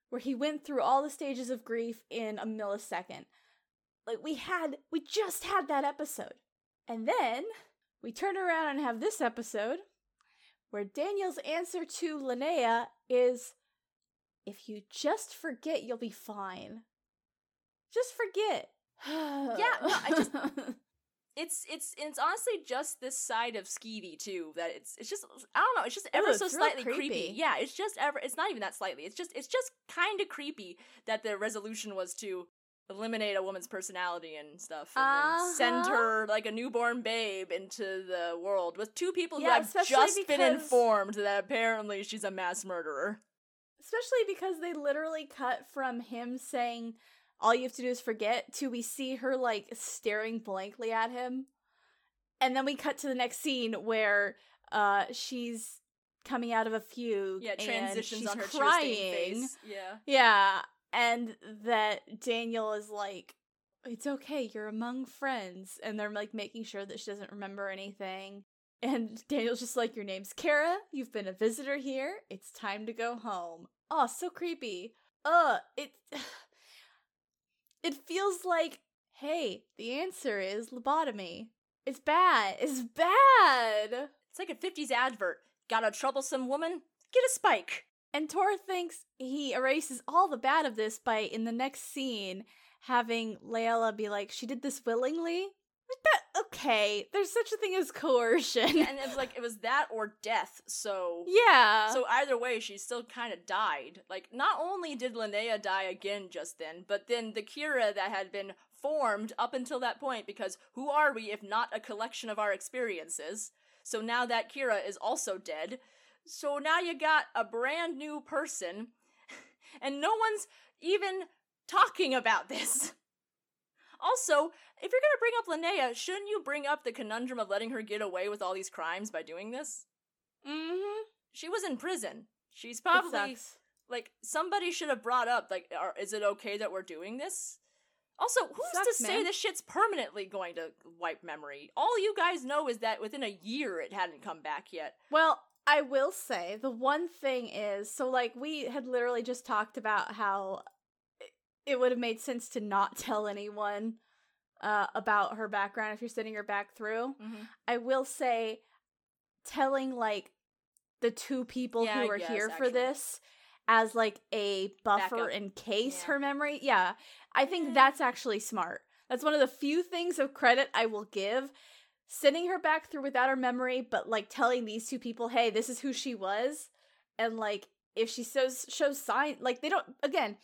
where he went through all the stages of grief in a millisecond. Like we had, we just had that episode. And then we turn around and have this episode where Daniel's answer to Linea is if you just forget, you'll be fine. Just forget. yeah, no, I just it's it's it's honestly just this side of Skeevy too that it's it's just I don't know it's just ever Ooh, so slightly creepy. creepy. Yeah, it's just ever it's not even that slightly. It's just it's just kind of creepy that the resolution was to eliminate a woman's personality and stuff and then send Uh-huh. her like a newborn babe into the world with two people who have just been informed that apparently she's a mass murderer. Especially because they literally cut from him saying, all you have to do is forget, to we see her like staring blankly at him. And then we cut to the next scene where uh she's coming out of a fugue. Yeah, and transitions she's on her crying. Yeah. Yeah, and that Daniel is like, "It's okay, you're among friends," and they're like making sure that she doesn't remember anything. And Daniel's just like, "Your name's Kara. You've been a visitor here. It's time to go home." Oh, so creepy. Uh, it it feels like, hey, the answer is lobotomy. It's bad. It's bad. It's like a 50s advert. Got a troublesome woman? Get a spike. And Tor thinks he erases all the bad of this by, in the next scene, having Layla be like, she did this willingly? That, okay, there's such a thing as coercion. And it's like it was that or death. So yeah. so either way, she still kind of died. Like not only did Linea die again just then, but then the Kira that had been formed up until that point. Because who are we if not a collection of our experiences? So now that Kira is also dead. So now you got a brand new person, and no one's even talking about this. Also, if you're gonna bring up Linea, shouldn't you bring up the conundrum of letting her get away with all these crimes by doing this? mm-hmm. She was in prison. She's probably like somebody should have brought up like, are, is it okay that we're doing this? Also, who's Sucks, to say man. this shit's permanently going to wipe memory? All you guys know is that within a year it hadn't come back yet. Well, I will say the one thing is so like we had literally just talked about how it- would have made sense to not tell anyone uh, about her background if you're sending her back through. I will say telling like the two people Yeah, who are guess, here for this as like a buffer in case Yeah. her memory. Yeah. I think Yeah. that's actually smart. That's one of the few things of credit I will give. Sending her back through without her memory, but like telling these two people, hey, this is who she was. And like if she shows shows sign like they don't again,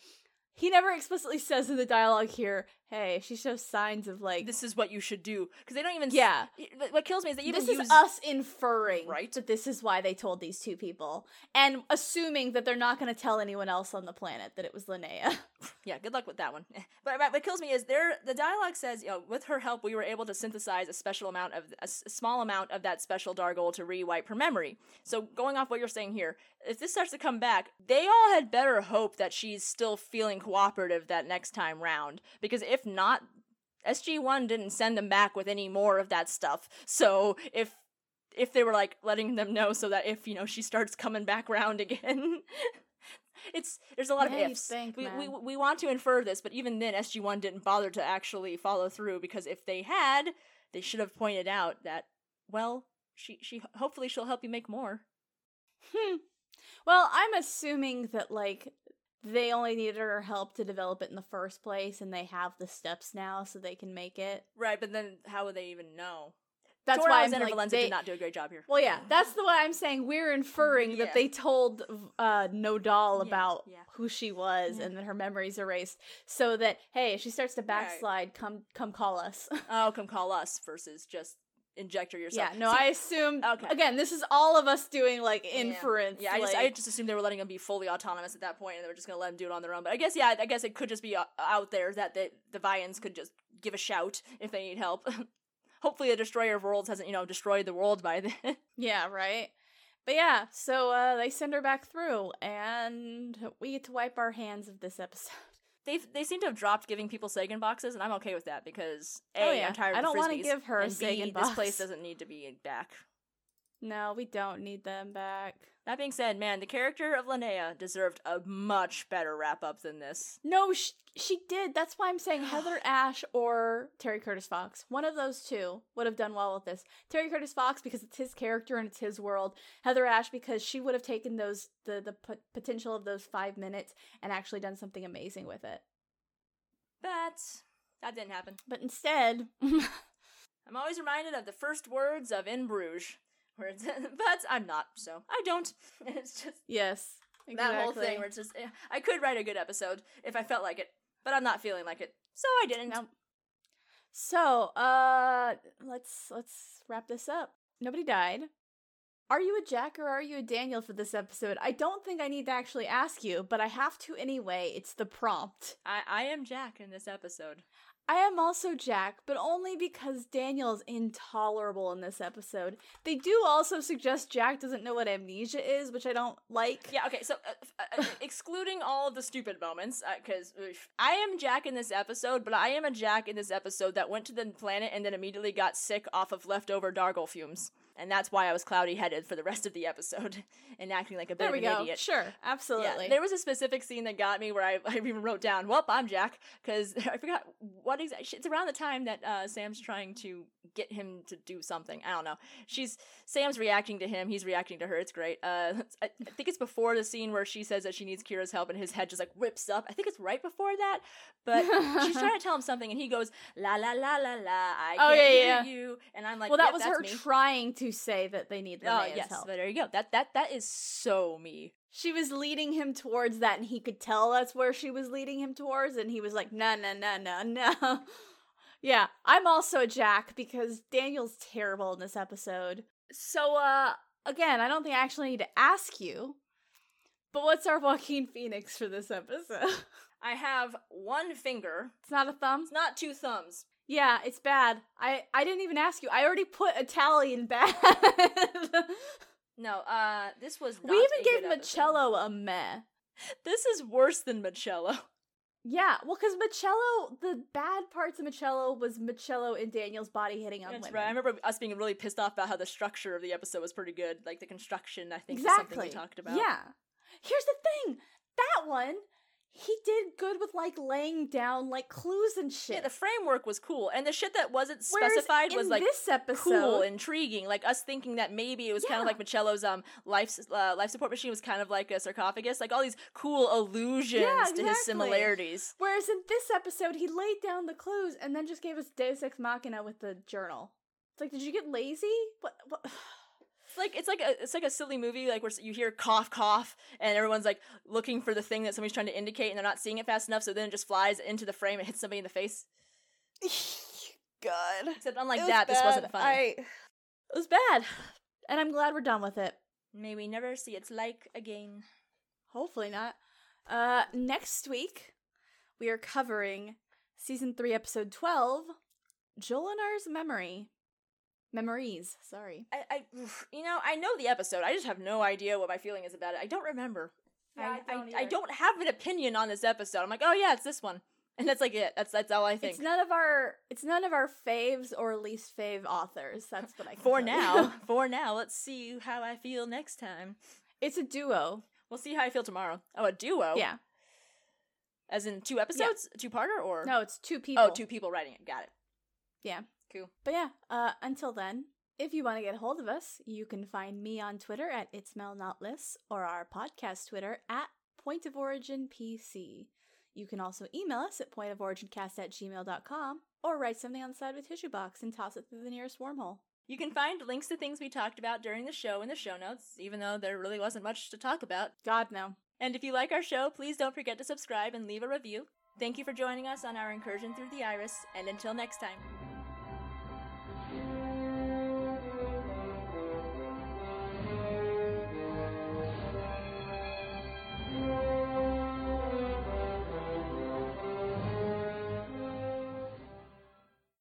he never explicitly says in the dialogue here, hey, she shows signs of like This is what you should do because they don't even. Yeah. y- What kills me is they even this use is us inferring Right. that this is why they told these two people and assuming that they're not going to tell anyone else on the planet that it was linea Yeah, good luck with that one. Eh, but, but what kills me is there. The dialogue says, you know, with her help, we were able to synthesize a special amount of a, s- small amount of that special Dargol to rewipe her memory. So going off what you're saying here, if this starts to come back, they all had better hope that she's still feeling cooperative that next time round. Because if not, SG One didn't send them back with any more of that stuff. So if if they were like letting them know so that if you know she starts coming back round again it's there's a lot Yeah, of ifs think, we, we we want to infer this but even then sg1 didn't bother to actually follow through because if they had they should have pointed out that well she she hopefully she'll help you make more hmm. well i'm assuming that like they only needed her help to develop it in the first place and they have the steps now so they can make it right but then how would they even know that's why i'm like, Valenza they- did not do a great job here well yeah that's the what i'm saying we're inferring Yeah. that they told uh nodal Yeah, about yeah. who she was Yeah. and that her memory's erased so that hey if she starts to Right. backslide come come call us oh come call us versus just inject her yourself Yeah, no, See, I assume. Okay. Again, this is all of us doing like Yeah. inference. Yeah, I just, I just assumed they were letting them be fully autonomous at that point, and they were just gonna let them do it on their own. But I guess, yeah, I guess it could just be uh, out there that the the Vians could just give a shout if they need help. Hopefully, the Destroyer of Worlds hasn't, you know, destroyed the world by then. yeah, right. But yeah, so uh, they send her back through, and we get to wipe our hands of this episode. They they seem to have dropped giving people Sagan boxes, and I'm okay with that because oh, a Oh, yeah. am tired. I don't wanna Frisbees, give her a and B, Sagan This place doesn't need to be back. No, we don't need them back. That being said, man, the character of Linea deserved a much better wrap up than this. No, she, she did. That's why I'm saying Heather Ash or Terry Curtis Fox. One of those two would have done well with this. Terry Curtis Fox because it's his character and it's his world. Heather Ash because she would have taken those the the p- potential of those five minutes and actually done something amazing with it. But that didn't happen. But instead, I'm always reminded of the first words of In Bruges, it's, but I'm not, so I don't. It's just yes, that whole thing where it's just, eh, I could write a good episode if I felt like it, but I'm not feeling like it, so I didn't. So, uh, let's let's wrap this up. Nobody died. Are you a Jack or are you a Daniel for this episode? I don't think I need to actually ask you, but I have to anyway. It's the prompt. I, I am Jack in this episode. I am also Jack, but only because Daniel is intolerable in this episode. They do also suggest Jack doesn't know what amnesia is, which I don't like. Yeah, okay, so uh, uh, uh, excluding all of the stupid moments, because I am Jack in this episode, but I am a Jack in this episode that went to the planet and then immediately got sick off of leftover Dargol fumes. And that's why I was cloudy headed for the rest of the episode and acting like a bit There of an go. idiot. Sure, absolutely. Yeah, there was a specific scene that got me where I, I even wrote down, "Well, I'm Jack," because I forgot what exactly. It's around the time that uh, Sam's trying to get him to do something. I don't know. She's Sam's reacting to him. He's reacting to her. It's great. Uh, I, I think it's before the scene where she says that she needs Kira's help, and his head just like whips up. I think it's right before that, but she's trying to tell him something, and he goes, "La la la la la." I Oh, can't yeah, hear yeah. you, and I'm like, well, that "Yep, was her me." trying to say that they need Oh Linea's yes, help. but there you go. That that that is so me. She was leading him towards that, and he could tell that's where she was leading him towards, and he was like, no, no, no, no, no. yeah, I'm also a Jack because Daniel's terrible in this episode. So, uh, again, I don't think I actually need to ask you, but what's our Joaquin Phoenix for this episode? I have one finger. it's not a thumb? It's not two thumbs. Yeah, it's bad. I, I didn't even ask you. I already put Italian bad. No, uh, this was. We even gave. Machello a meh. This is worse than Machello. Yeah, well, because Machello, the bad parts of Machello was Machello and Daniel's body hitting on That's women. right. I remember us being really pissed off about how the structure of the episode was pretty good. Like the construction, I think, is something exactly. we talked about. Yeah. Here's the thing. That one, he did good with like laying down like clues and shit. Yeah, the framework was cool, and the shit that wasn't Whereas specified was like this episode, cool, intriguing. Like us thinking that maybe it was kind of like Machello's um life uh, life support machine was kind of like a sarcophagus. Like all these cool allusions Yeah, to his similarities. Whereas in this episode, he laid down the clues and then just gave us Deus Ex Machina with the journal. It's like, did you get lazy? What? what? It's like it's like a it's like a silly movie like where you hear cough cough and everyone's like looking for the thing that somebody's trying to indicate and they're not seeing it fast enough, so then it just flies into the frame and hits somebody in the face. God. Except unlike that, this wasn't bad. funny. I... It was bad. And I'm glad we're done with it. May we never see its like again. Hopefully not. Uh, next week, we are covering season 3, episode 12 Jolinar's Memory. Memories, sorry. I, I, you know, I know the episode. I just have no idea what my feeling is about it. I don't remember. Yeah, I, I don't I, either. don't have an opinion on this episode. I'm like, oh yeah, it's this one, and that's like it. That's that's all I think. It's none of our it's none of our faves or least fave authors. That's what I can for now, for now, let's see how I feel next time. it's a duo. We'll see how I feel tomorrow. Oh, a duo. Yeah. As in two episodes, two parter, or No, it's two oh, people. Oh, two people writing it. Got it. Yeah. Cool. But yeah, uh, until then, if you want to get a hold of us, you can find me on Twitter at It's Mel Not Liss or our podcast Twitter at Point of Origin PC. You can also email us at pointoforigincast at gmail.com or write something on the side of a tissue box and toss it through the nearest wormhole. You can find links to things we talked about during the show in the show notes, even though there really wasn't much to talk about. God, no. And if you like our show, please don't forget to subscribe and leave a review. Thank you for joining us on our incursion through the iris, and until next time.